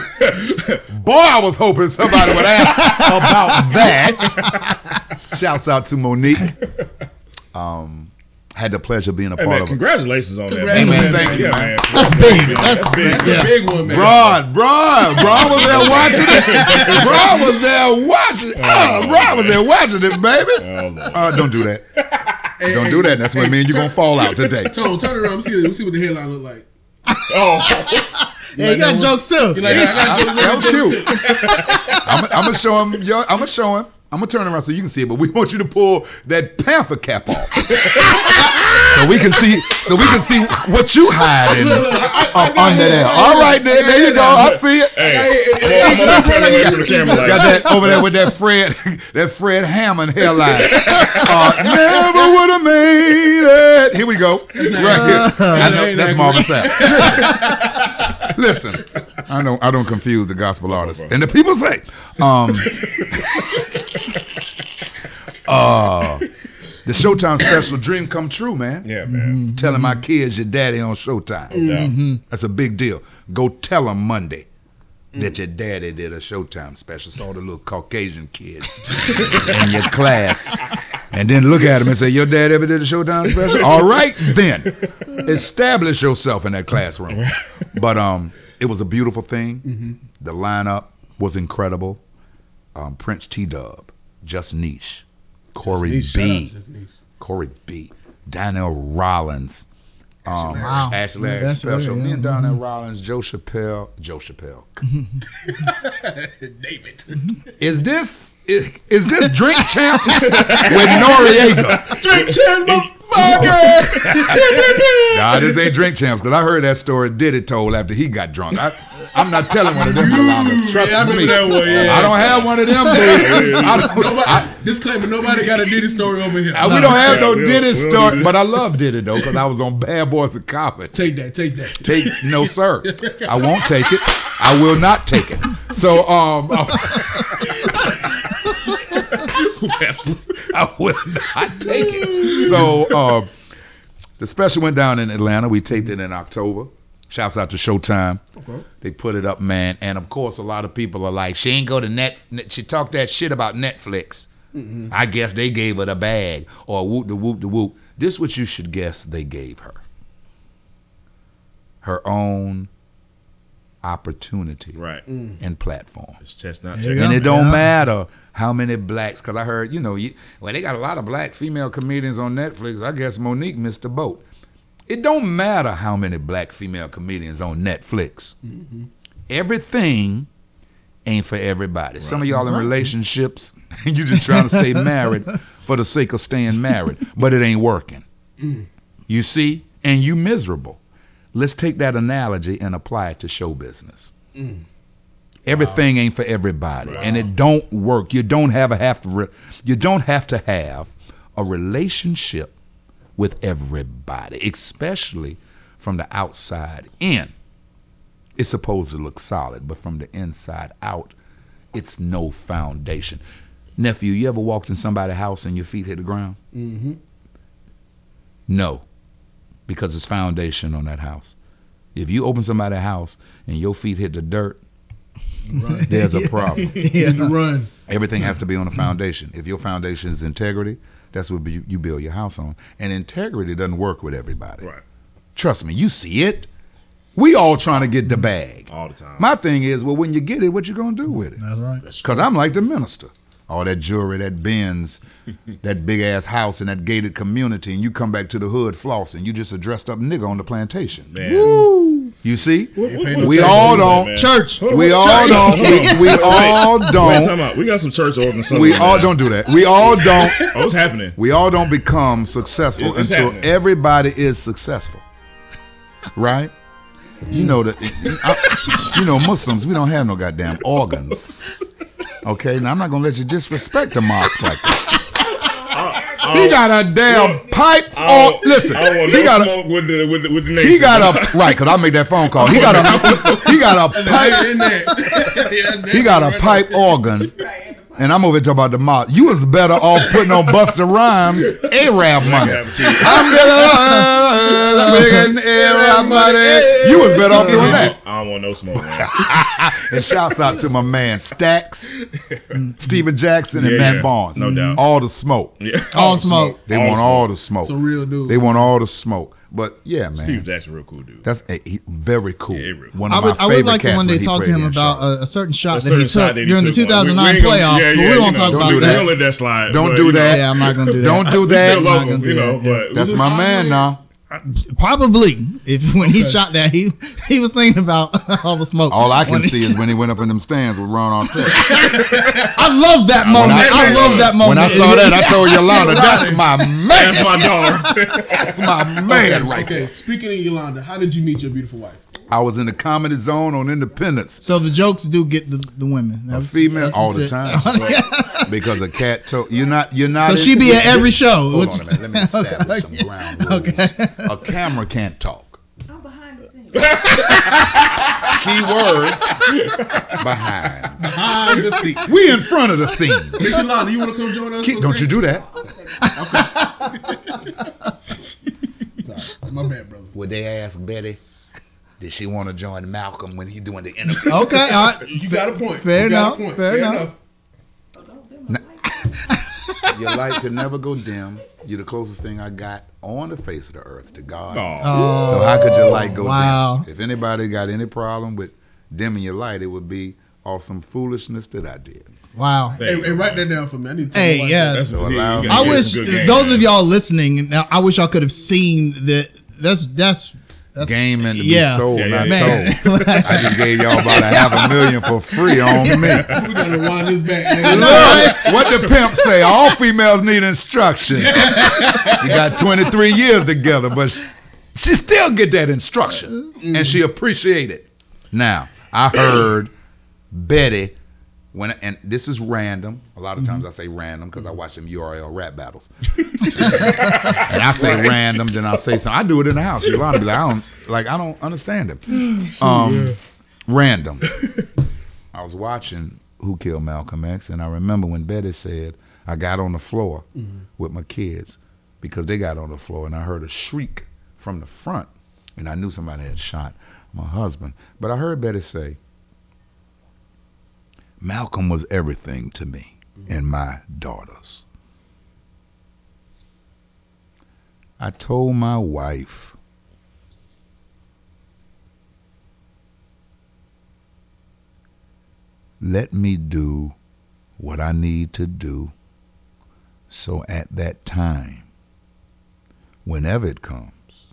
Boy, I was hoping somebody would ask about that. Shouts out to Mo'Nique. Um, had the pleasure of being a Hey, part man, of it. congratulations on that. Congratulations, man. man. Thank you, Yeah, man. man. That's big. That's big. That's a big one, man. Braun, Braun, Braun was there watching it. Braun was there watching. Oh, Braun was there watching it, baby. Oh, Uh, don't do that. Hey, Don't hey, do that. That's what I mean. You're gonna fall out today. Tone, turn around. Let's see, let's see what the headline look like. Oh, Yeah, you got jokes too. You like, I got I That was cute. I'm, I'm gonna show him. Yo, I'm gonna show him. I'm gonna turn around so you can see it. But we want you to pull that panther cap off, so we can see. So we can see what you hiding up under there. All right, there, there you go. I see it. hey, like Got that over there with that Fred, that Fred Hammond hairline. Uh, never would have made it. Here we go. Right here. I know that's Marvin Sapp. Listen, I don't I don't confuse the gospel artists and the people say, um, uh, the Showtime special dream come true, man. Yeah, man. Telling my kids your daddy on Showtime. Yeah. That's a big deal. Go tell them Monday that your daddy did a Showtime special. So all the little Caucasian kids in your class. And then look at him and say, Your dad ever did a Showtime special? All right, then. Establish yourself in that classroom. But um, it was a beautiful thing. The lineup was incredible. Um, Prince T Dub, Just Niche, Corey Niche, B. Just Niche. Corey B. Donnell Rawlings. Um, Wow. Ashley Yeah, Larry that's Special. right, Me yeah. and Donnell Rawlings, Joe Chappelle. Joe Chappelle. David. Is this is, is this Drink Champs with Noreaga? Drink champs, motherfucker. Nah, this ain't Drink Champs because I heard that story Diddy told after he got drunk. I, I'm not telling one of them, Yolanda. Trust Yeah, I me. that one, yeah. I don't have one of them. Dude. I don't, Nobody, I- disclaimer: Nobody got a Diddy story over here. I- we don't have no Yeah, we don't- Diddy we don't story, do but I love Diddy though because I was on Bad Boys of Comedy. take that. Take that. Take no, sir. I won't take it. I will not take it. So, um, Absolutely. I will not take it. So, um, the special went down in Atlanta. We taped it in October. Shouts out to Showtime. Okay. They put it up, man. And of course, a lot of people are like, she ain't go to net. She talked that shit about Netflix. I guess they gave her the bag or whoop the whoop the whoop. This what you should guess they gave her. Her own opportunity Right. Mm. and platform. It's chestnut There you. And Yeah. it don't Yeah. matter how many blacks, because I heard, you know, you, well, they got a lot of black female comedians on Netflix. I guess Mo'Nique missed the boat. It don't matter how many black female comedians on Netflix. Mm-hmm. Everything ain't for everybody. Some of y'all in relationships and you just trying to stay married for the sake of staying married, but it ain't working. Mm. You see, and you miserable. Let's take that analogy and apply it to show business. Everything ain't for everybody, and it don't work. You don't have a have to. Re- you don't have to have a relationship with everybody, especially from the outside in. It's supposed to look solid, but from the inside out, it's no foundation. Nephew, you ever walked in somebody's house and your feet hit the ground? Mm-hmm. No, because it's foundation on that house. If you open somebody's house and your feet hit the dirt, Run. there's a problem. Yeah. You run. Everything has to be on a foundation. If your foundation is integrity, that's what you you build your house on. And integrity doesn't work with everybody. Right. Trust me, you see it. We all trying to get the bag. All the time. My thing is, well, when you get it, what you gonna do with it? That's right. Because I'm like the minister. All that jewelry, that Benz, that big ass house in that gated community, and you come back to the hood flossing. You just a dressed up nigga on the plantation. Man. Woo! You see? What- what- what We all don't- Church. We all don't. We, we all don't. We got some church ordinance. We all don't do that. We all don't. Oh, what's happening? We all don't become successful It's until happening. everybody is successful, right? You know that. I- you know Muslims. We don't have no goddamn organs. Okay, now I'm not gonna let you disrespect the mosque like that. Uh, he uh, got a damn pipe. Uh, I Oh, listen, I he got a smoke with the with the, with the he got a right because I make that phone call. He got a he got a pipe in there. He got a pipe organ. And I'm over here talking about the mosque. You was better off putting on Busta Rhymes Arab money. Have a tea. I'm getting Arab money. You was better off doing that. I don't want no smoke, man. And shouts out to my man Stacks, Stephen Jackson, and Yeah, Matt yeah. Barnes. No doubt. All the smoke. Yeah. All smoke. They want all the smoke. It's a real dude. They want all the smoke. But yeah, man. Steve Jackson, real cool dude. That's a, he, very cool. Yeah, cool. One I of would, my I would like to one day when talk to him about a, uh, a certain shot A that he took that he during the 2009 We- we playoffs. yeah, but we won't talk about that. that. Don't let that slide. Don't do that. Yeah, I'm not gonna do that. Don't do that. still not love gonna him, do you know. that, But That's my man now. Probably, if when he shot that, he he was thinking about all the smoke. All I can see is when he went up in them stands with Ron Artest. I love that moment. I- I, love that moment. When I saw that, I told Yolanda, that's my man. that's man. my daughter. That's my man right okay, there. speaking of Yolanda, how did you meet your beautiful wife? I was in the comedy zone on Independence. So the jokes do get the, the women. A That's- female all the it. time. because a cat told you're not you're not So she in- be at every show. Hold on a minute. Let me establish some ground rules. A camera can't talk. I'm behind the scenes. Key word behind. Behind the seat. We in front of the scene. Miss Yolanda, you want to come join us? Keep- don't you do that. Sorry, my bad, brother. Would they ask Betty? Did she want to join Malcolm when he doing the interview? Okay, all right. You got a point. Fair You got enough, a point. fair enough. Oh, don't dim my light. Your light could never go dim. You're the closest thing I got on the face of the earth to God. Oh, So how could your light go Wow. dim? If anybody got any problem with dimming your light, it would be off some foolishness that I did. Wow. there you Hey, hey, write that down for me. I need to Hey, my wife yeah. That's So you I wish some good game. those of y'all listening. Now, I wish y'all could have seen that. That's that's that's Game and to yeah. be sold, Yeah, yeah, not yeah. Man, told. I just gave y'all about a half a million for free on me. that. We gotta rewind this back. I Man. know, right? What the pimp say? All females need instruction. you got 23 years together, but she, she still get that instruction, and she appreciate it. Now, I heard Betty when, and this is random. A lot of times mm-hmm. I say random because I mm-hmm. watch them URL rap battles, and I say random, then I say something. I do it in the house. You want to be like, I don't like, I don't understand it. Um, random. I was watching Who Killed Malcolm X, and I remember when Betty said, I got on the floor mm-hmm. with my kids because they got on the floor, and I heard a shriek from the front, and I knew somebody had shot my husband. But I heard Betty say, Malcolm was everything to me and my daughters. I told my wife, let me do what I need to do so at that time, whenever it comes,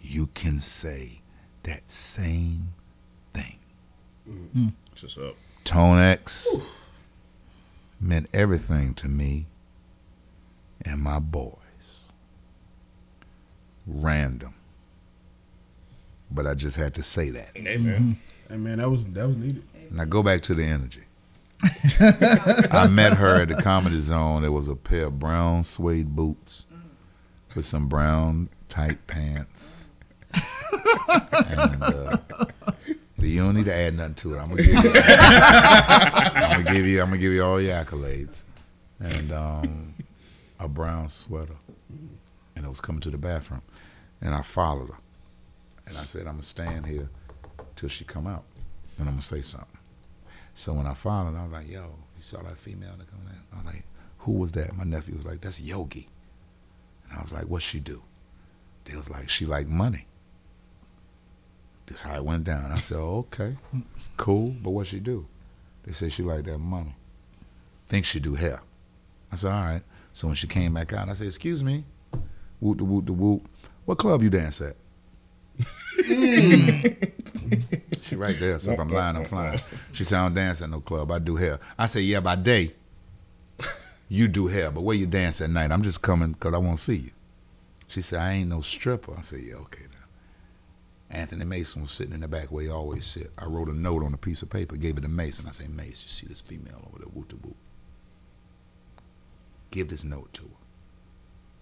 you can say that same thing. Mm. Mm. What's up? Tone X meant everything to me and my boys. Random. but I just had to say that. Hey man. Hey man, that was that was needed. Now go back to the energy. I met her at the Comedy Zone. There was a pair of brown suede boots with some brown tight pants. and uh, you don't need to add nothing to it. I'm gonna give you. I'm gonna give you. I'm gonna give you all your accolades. And um, a brown sweater. And I was coming to the bathroom, and I followed her, and I said, "I'm gonna stand here till she come out, and I'm gonna say something." So when I followed, her, I was like, "Yo, you saw that female that come in?" I was like, "Who was that?" My nephew was like, "That's Yogi," and I was like, "What's she do?" They was like, "She like money." This how it went down. I said, "Okay, cool, but what she do?" They said she like that money. Think she do hair. I said, "All right." So when she came back out, I said, "Excuse me." Whoop the whoop the whoop. What club you dance at? she right there. So if I'm lying, I'm flying. She said, I don't dance at no club. I do hair. I said, yeah, by day, you do hair. But where you dance at night? I'm just coming because I want to see you. She said, I ain't no stripper. I said, yeah, okay. Now. Anthony Mason was sitting in the back where he always sit. I wrote a note on a piece of paper, gave it to Mason. I said, Mason, you see this female over there, whoop the whoop. Give this note to her.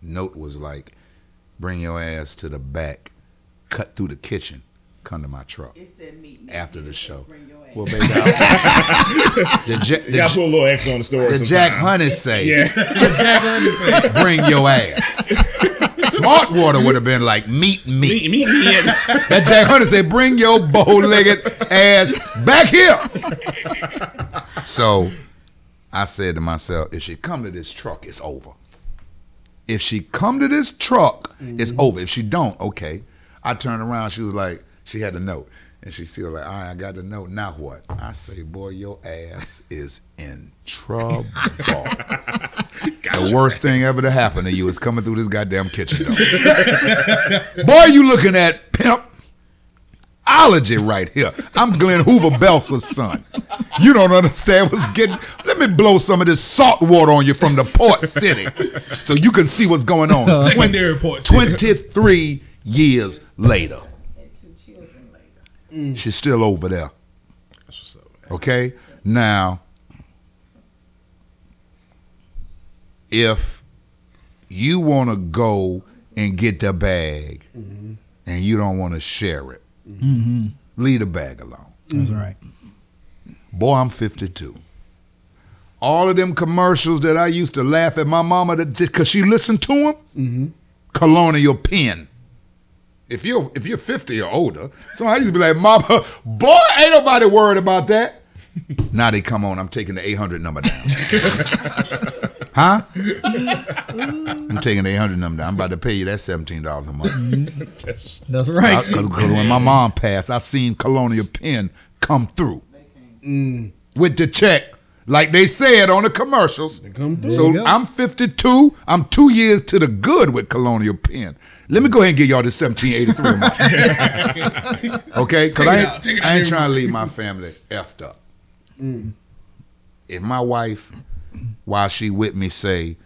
Note was like, bring your ass to the back, cut through the kitchen, come to my truck It said meet. me after the show. Bring your ass. Well, baby, I- the, Ja- You gotta the, put a little extra on the story. the Jack sometime. Honey say, Yeah. bring your ass. Smart water would have been like, meet me. meet, meet me at That Jack Hunter said, bring your bow-legged ass back here. So I said to myself, if she come to this truck, it's over. If she come to this truck, it's mm-hmm. over. If she don't, okay. I turned around, she was like, she had a note. And she still like, all right, I got the note. Now what? I say, boy, your ass is in trouble. the worst thing ever to happen to you is coming through this goddamn kitchen door. boy, you looking at pimp ology right here. I'm Glenn Hoover Belsa's son. You don't understand what's getting. Let me blow some of this salt water on you from the port city, so you can see what's going on. Secondary port city. Twenty-three years later, And two children later. she's still over there. Okay, now if you want to go and get the bag mm-hmm. and you don't want to share it, mm-hmm. leave the bag alone. That's right. Boy, I'm 52. All of them commercials that I used to laugh at my mama that just because she listened to them, mm-hmm. Colonial Penn. If you're if you're 50 or older, so I used to be like, Mama, boy, ain't nobody worried about that. now they come on, I'm taking the 800 number down. huh? I'm taking the 800 number down. I'm about to pay you that $17 a month. That's right. Uh, because when my mom passed, I seen Colonial Penn come through mm. with the check, like they said on the commercials. So go. I'm 52. I'm two years to the good with Colonial Penn. Let me go ahead and give y'all this 1783 a month. okay? Because I ain't, out. Take it I ain't trying to leave my family effed up. Mm. If my wife, while she with me, say,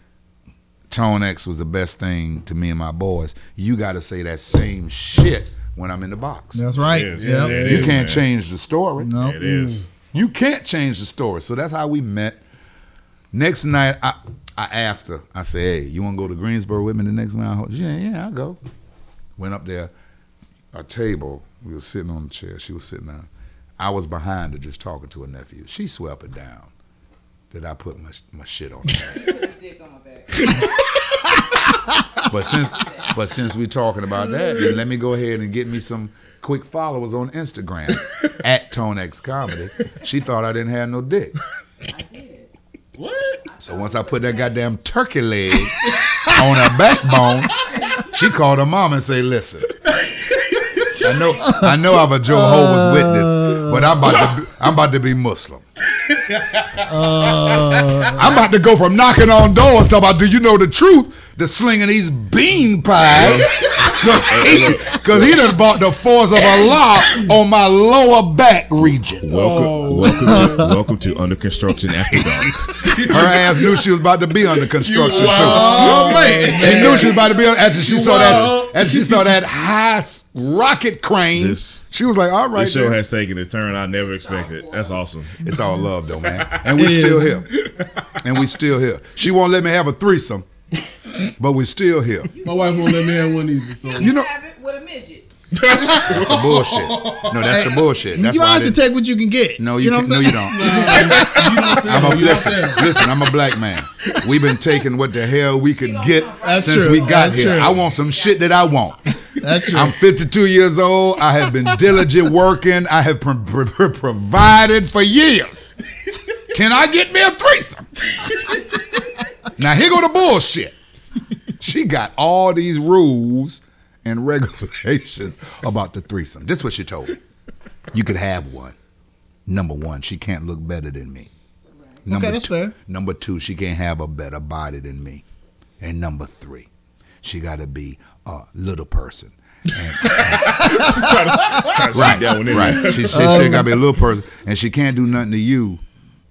Tone X was the best thing to me and my boys, you got to say that same shit when I'm in the box. That's right. Yep. Yeah, you is, can't man. change the story. No. It is. Mm. You can't change the story. So that's how we met. Next night, I, I asked her, I said, hey, you want to go to Greensboro with me the next night? Yeah, yeah, I'll go. Went up there, a table, we were sitting on the chair. She was sitting down. I was behind her just talking to her nephew. She swept it down that I put my, my shit on her. You put his dick on. But since but since we're talking about that, then let me go ahead and get me some quick followers on Instagram at ToneX Comedy. She thought I didn't have no dick. I did. What? So once I put that goddamn turkey leg on her backbone, she called her mom and say, "Listen, I know I know I'm a Jehovah's Witness, but I'm about to be, I'm about to be Muslim. I'm about to go from knocking on doors to about, do you know the truth? To slinging these bean pies Because he done bought the force of Allah on my lower back region. Welcome, oh. welcome, to, welcome to Under Construction After Dark. Her ass knew she was about to be under construction too. Oh man. She knew she was about to be on. After she saw that, after she saw that high rocket crane, This- she was like, "All right, This show then." has taken a turn I never expected. That's awesome. it's all love though, man." And we It is. still here, and we still here. She won't let me have a threesome, but we're still here. My wife won't let me have one either. So You know, Have it with a midget. That's the bullshit. No, that's the bullshit. That's you why I have to take what you can get. No, you, know can't, what no, I'm you saying? don't. you don't say I'm a, listen, listen, I'm a black man. We've been taking what the hell we could get That's since true. we got That's here. true. I want some shit that I want. That's true. I'm 52 years old. I have been diligent working. I have pro- pro- pro- provided for years. Can I get me a threesome? now here go the bullshit. She got all these rules and regulations about the threesome. This is what she told me. You could have one. Number one, she can't look better than me. Number that's two, fair. Number two, she can't have a better body than me. And number three, she got to be a little person. And, Try to sneak that one in right. there. She said she um, got to be a little person, and she can't do nothing to you.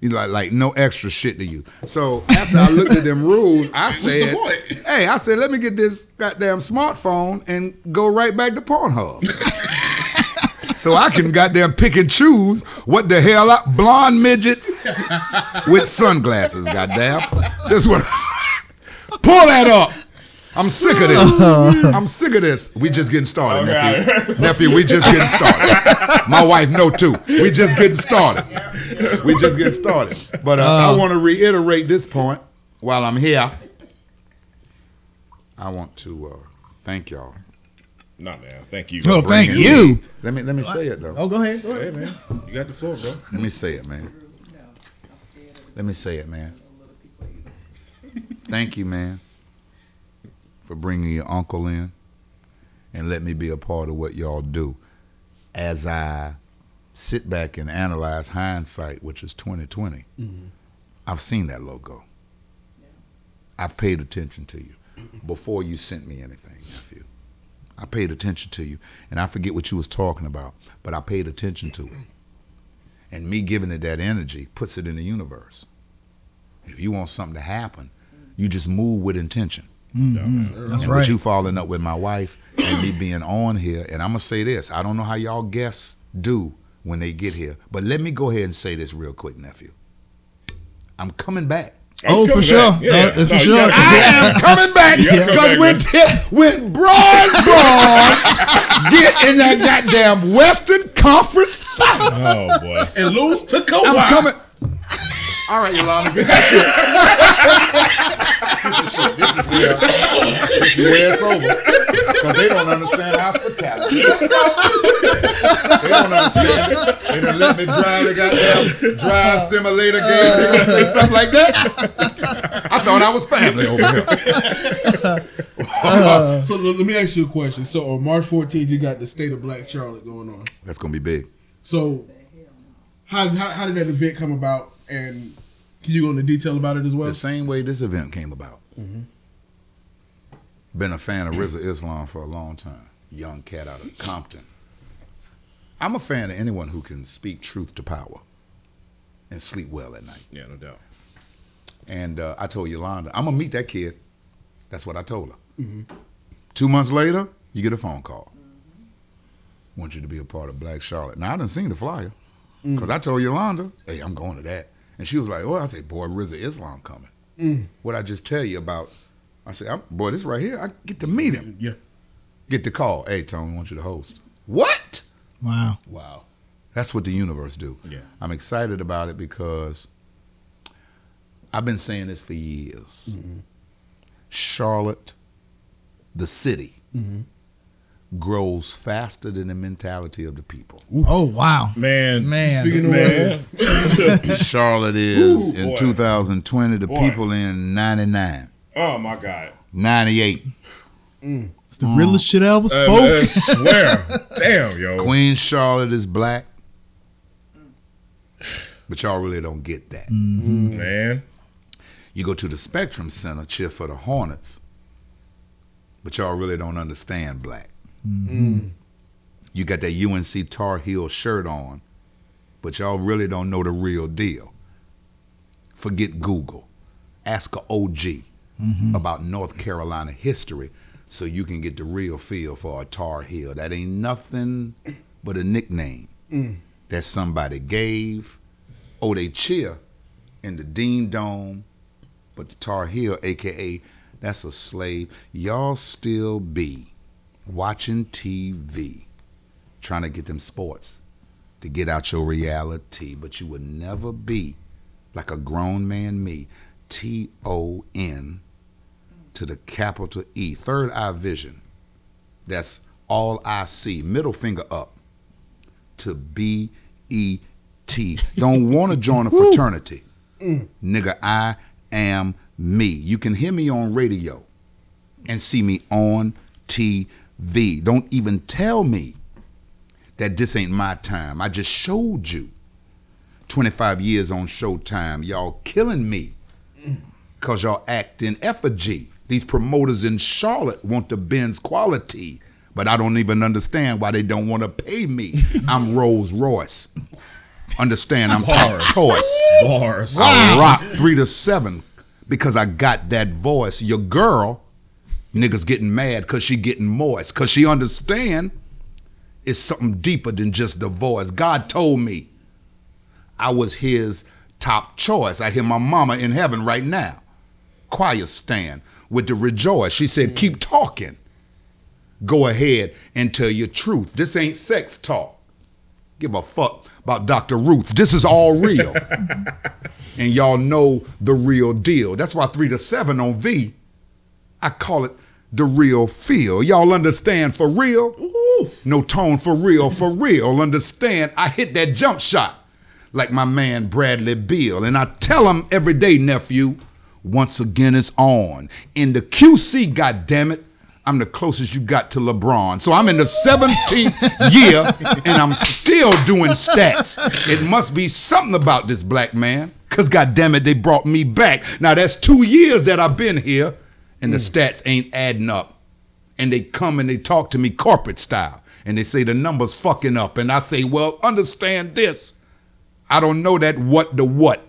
You like, like no extra shit to you. So after I looked at them rules, I said, "Hey, I said, let me get this goddamn smartphone and go right back to Pornhub." So I can goddamn pick and choose what the hell I blonde midgets with sunglasses, goddamn. This one, pull that up. I'm sick of this. I'm sick of this. We just getting started, Okay. nephew. nephew, we just getting started. My wife no, too. We just getting started. We just getting started. But uh, I want to reiterate this point while I'm here. I want to uh, thank y'all. Nah, man. Thank you. Oh, thank bringing- you. Let me let me say it though. Oh, go ahead. Go ahead. Hey, man. You got the floor, bro. Let me say it, man. Let me say it, man. Thank you, man, for bringing your uncle in and let me be a part of what y'all do. As I sit back and analyze hindsight, which is 2020, mm-hmm. I've seen that logo. I've paid attention to you before you sent me anything, nephew. I paid attention to you, and I forget what you was talking about, but I paid attention to it. And me giving it that energy puts it in the universe. If you want something to happen, you just move with intention. That's and right. with you falling up with my wife and me being on here, and I'm gonna say this: I don't know how y'all guests do when they get here, but let me go ahead and say this real quick, nephew. I'm coming back. Oh, for sure. Yeah, Uh, yeah. for sure. gotta I am coming back You gotta come because back, when when Broad Broad get in that goddamn Western Conference final, Oh, boy. and lose to Kawhi. I'm coming. All right, Yolanda, get this shit. this is where this is where it's over because they don't understand hospitality. they don't understand it. They done let me drive the goddamn drive simulator game. They gonna say something like that. I thought I was family over here. Uh, so let let me ask you a question. So on March 14th, you got the state of Black Charlotte going on. That's gonna be big. So how, how, how did that event come about? And can you go into detail about it as well? The same way this event came about. Mm-hmm. Been a fan of Rizza Islam for a long time. Young cat out of Compton. I'm a fan of anyone who can speak truth to power and sleep well at night. Yeah, no doubt. And uh, I told Yolanda, I'm gonna meet that kid. That's what I told her. Mm-hmm. Two months later, you get a phone call. Want you to be a part of Black Charlotte. Now I didn't see the flyer mm. because I told Yolanda, "Hey, I'm going to that," and she was like, "Oh," I said, "Boy, Rizza Islam coming." Mm. What I just tell you about? I said, I'm, "Boy, this right here, I get to meet him." Yeah. Get the call. Hey, Tony, want you to host. What? Wow. Wow. That's what the universe do. Yeah. I'm excited about it because I've been saying this for years. Mm-hmm. Charlotte, the city, mm-hmm. Grows faster than the mentality of the people. Oh wow. Man. Man. Speaking of Man. Charlotte is Ooh, in boy. 2020, the Boy. people in 99, Oh, my God. 98. It's the realest shit I ever Uh, spoke. I swear. Damn, yo. Queen Charlotte is black. But y'all really don't get that. Man. You go to the Spectrum Center, cheer for the Hornets. but y'all really don't understand black. Mm-hmm. You got that UNC Tar Heel shirt on, but y'all really don't know the real deal. Forget Google. Ask a OG mm-hmm. about North Carolina history so you can get the real feel for a Tar Heel. That ain't nothing but a nickname mm. that somebody gave. Oh, they cheer in the Dean Dome, but the Tar Heel, aka that's a slave. Y'all still be watching TV, trying to get them sports to get out your reality, but you would never be like a grown man me. T O N to the capital E. Third eye vision. That's all I see. Middle finger up to B E T. Don't want to join a fraternity. Mm. Nigga, I am me. You can hear me on radio and see me on TV. V don't even tell me that this ain't my time. I just showed you 25 years on Showtime. Y'all killing me because y'all act in effigy. These promoters in Charlotte want the Benz quality, but I don't even understand why they don't want to pay me. I'm Rolls Royce. Understand, I'm top Bars. choice. Bars. I rock three to seven because I got that voice. Your girl, niggas getting mad because she getting moist. Because she understand it's something deeper than just the voice. God told me I was his top choice. I hear my mama in heaven right now. Choir stand with the rejoice. She said, keep talking. Go ahead and tell your truth. This ain't sex talk. Give a fuck about Dr. Ruth. This is all real. and y'all know the real deal. That's why three to seven on V, I call it the real feel. Y'all understand for real? No tone for real, for real. Understand? I hit that jump shot like my man Bradley Beal. And I tell him every day, nephew, once again it's on. In the QC, goddammit, I'm the closest you got to LeBron. So I'm in the 17th year and I'm still doing stats. It must be something about this black man. Cause goddammit, they brought me back. Now that's two years that I've been here and the mm. stats ain't adding up. And they come and they talk to me corporate style. And they say the numbers fucking up. And i say well understand this. I don't know that what the what.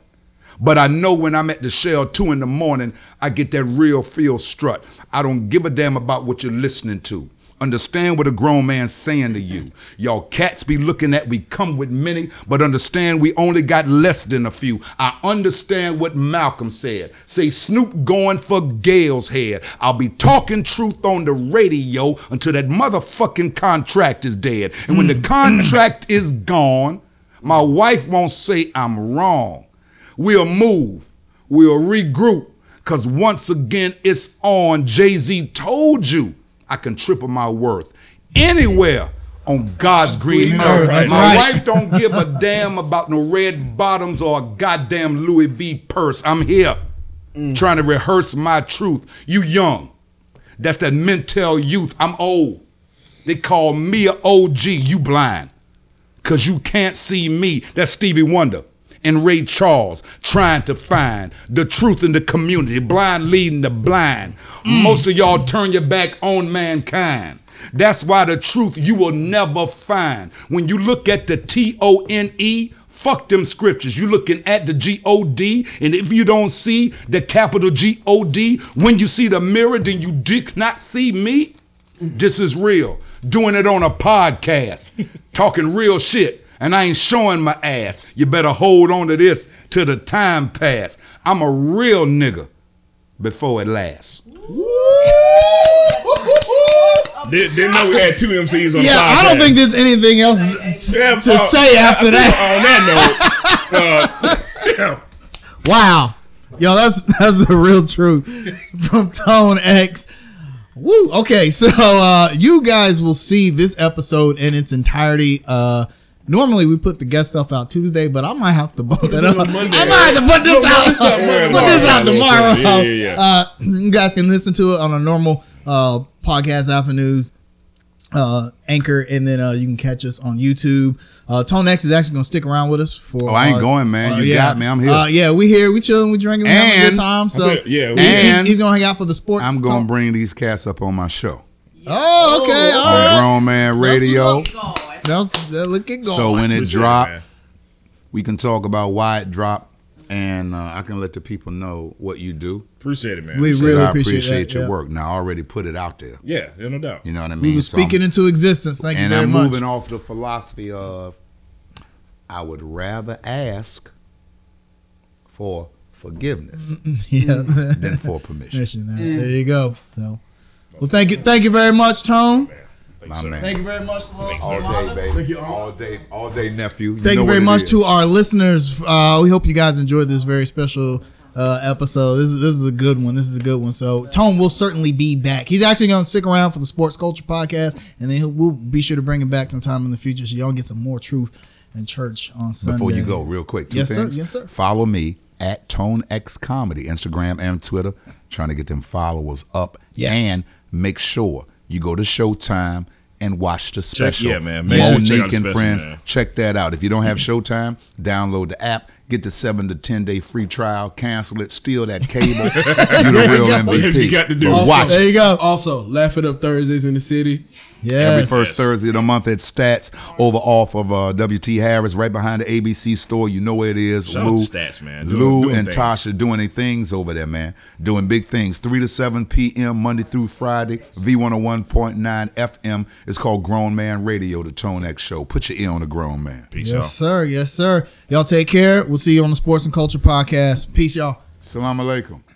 But i know when i'm at the shell two in the morning i get that real feel strut. I don't give a damn about what you're listening to understand what a grown man's saying to you. Y'all cats be looking at we come with many but understand we only got less than a few. I understand what malcolm said. Say snoop going for Gayle's head. I'll be talking truth on the radio until that motherfucking contract is dead. And when the mm. contract is gone my wife won't say i'm wrong. We'll move. We'll regroup. Because once again it's on. Jay-z told you i can triple my worth anywhere on god's green earth. That's my right. wife don't give a damn about no red bottoms or a goddamn louis v purse. I'm here mm. trying to rehearse my truth. You young. That's that mental youth. I'm old. They call me a og you blind. Cause you can't see me. That's Stevie Wonder and Ray Charles trying to find the truth in the community, blind leading the blind. Mm. Most of y'all turn your back on mankind. That's why the truth you will never find. When you look at the T O N E, fuck them scriptures. You looking at the G O D, and if you don't see the capital G O D, when you see the mirror, then you did not see me. Mm. This is real. Doing it on a podcast, talking real shit, and I ain't showing my ass. You better hold on to this till the time pass. I'm a real nigga before it lasts. Did, didn't know we had two MCs on Yeah, the podcast. I don't think there's anything else to, Yeah, to uh, say after that. On that note, uh, yeah. Wow. Yo, that's that's the real truth from Tone X. Woo. Okay, so uh you guys will see this episode in its entirety. Normally we put the guest stuff out Tuesday, but I might have to bump it it up. Monday. I might have to put this out. this out Monday. put this out tomorrow. yeah, yeah, yeah. Uh you guys can listen to it on a normal uh podcast avenues. uh, Anchor, and then uh, you can catch us on YouTube. Uh, Tone X is actually gonna stick around with us for. Oh, I ain't our- going, man. uh, You yeah. got me. I'm here. Uh, yeah, we here. We chilling. We drinking. We having a good time. So Okay, yeah, he- he's, and he's gonna hang out for the sports. I'm gonna talk. bring these cats up on my show Oh, okay. All on right. Grown Man what's Radio. Up. That's that looking going. So when it Appreciate drop, we can talk about why it dropped, and uh, I can let the people know what you do. Appreciate it, man. We Appreciate really. I appreciate appreciate, that, your yeah. work. Now I already put it out there. Yeah, yeah, no doubt. You know what I mean? we were So speaking into existence. Thank you and very I'm much. moving off the philosophy of I would rather ask for forgiveness yeah. than for permission. Mission. Now, There you go. So, well, thank you, thank you very much, Tone. My man. Thank you very much, all day, baby. Thank you, Unc. all day, all day, nephew. Thank know you very much is. to our listeners. Uh, we hope you guys enjoyed this very special uh, episode. This is this is a good one. This is a good one. So Tone will certainly be back. He's actually going to stick around for the Sports Culture podcast, and then he'll, we'll be sure to bring him back sometime in the future so y'all get some more truth in church on Sunday. Before you go, real quick, two Yes, sir. Yes, sir. Follow me at Tone X Comedy, Instagram and Twitter, trying to get them followers up. Yes. And make sure you go to Showtime and watch the special. yeah, man. Make sure check Mo'Nique the and special, friends, man. check that out. If you don't have Showtime, download the app. Get the seven to ten day free trial. Cancel it. Steal that cable. you the real. MVP. You got to do. Also- watch There you go. Also, laugh it up Thursdays in the city. Yes. Every first Yes. Thursday of the month at Stats over off of uh, WT Harris, right behind the ABC store. You know where it is. Shout out Lou, to Stats, man. Doing- Lou doing and things. Tasha doing their things over there, man. Doing big things. 3 to 7 p.m. Monday through Friday. V101.9 FM. It's called Grown Man Radio, the Tone X Show. Put your ear on the grown man. Peace Yes, out. sir. Yes, sir. Y'all take care. We'll see you on the Sports and Culture podcast. Peace, y'all. Salam alaikum. Good shit.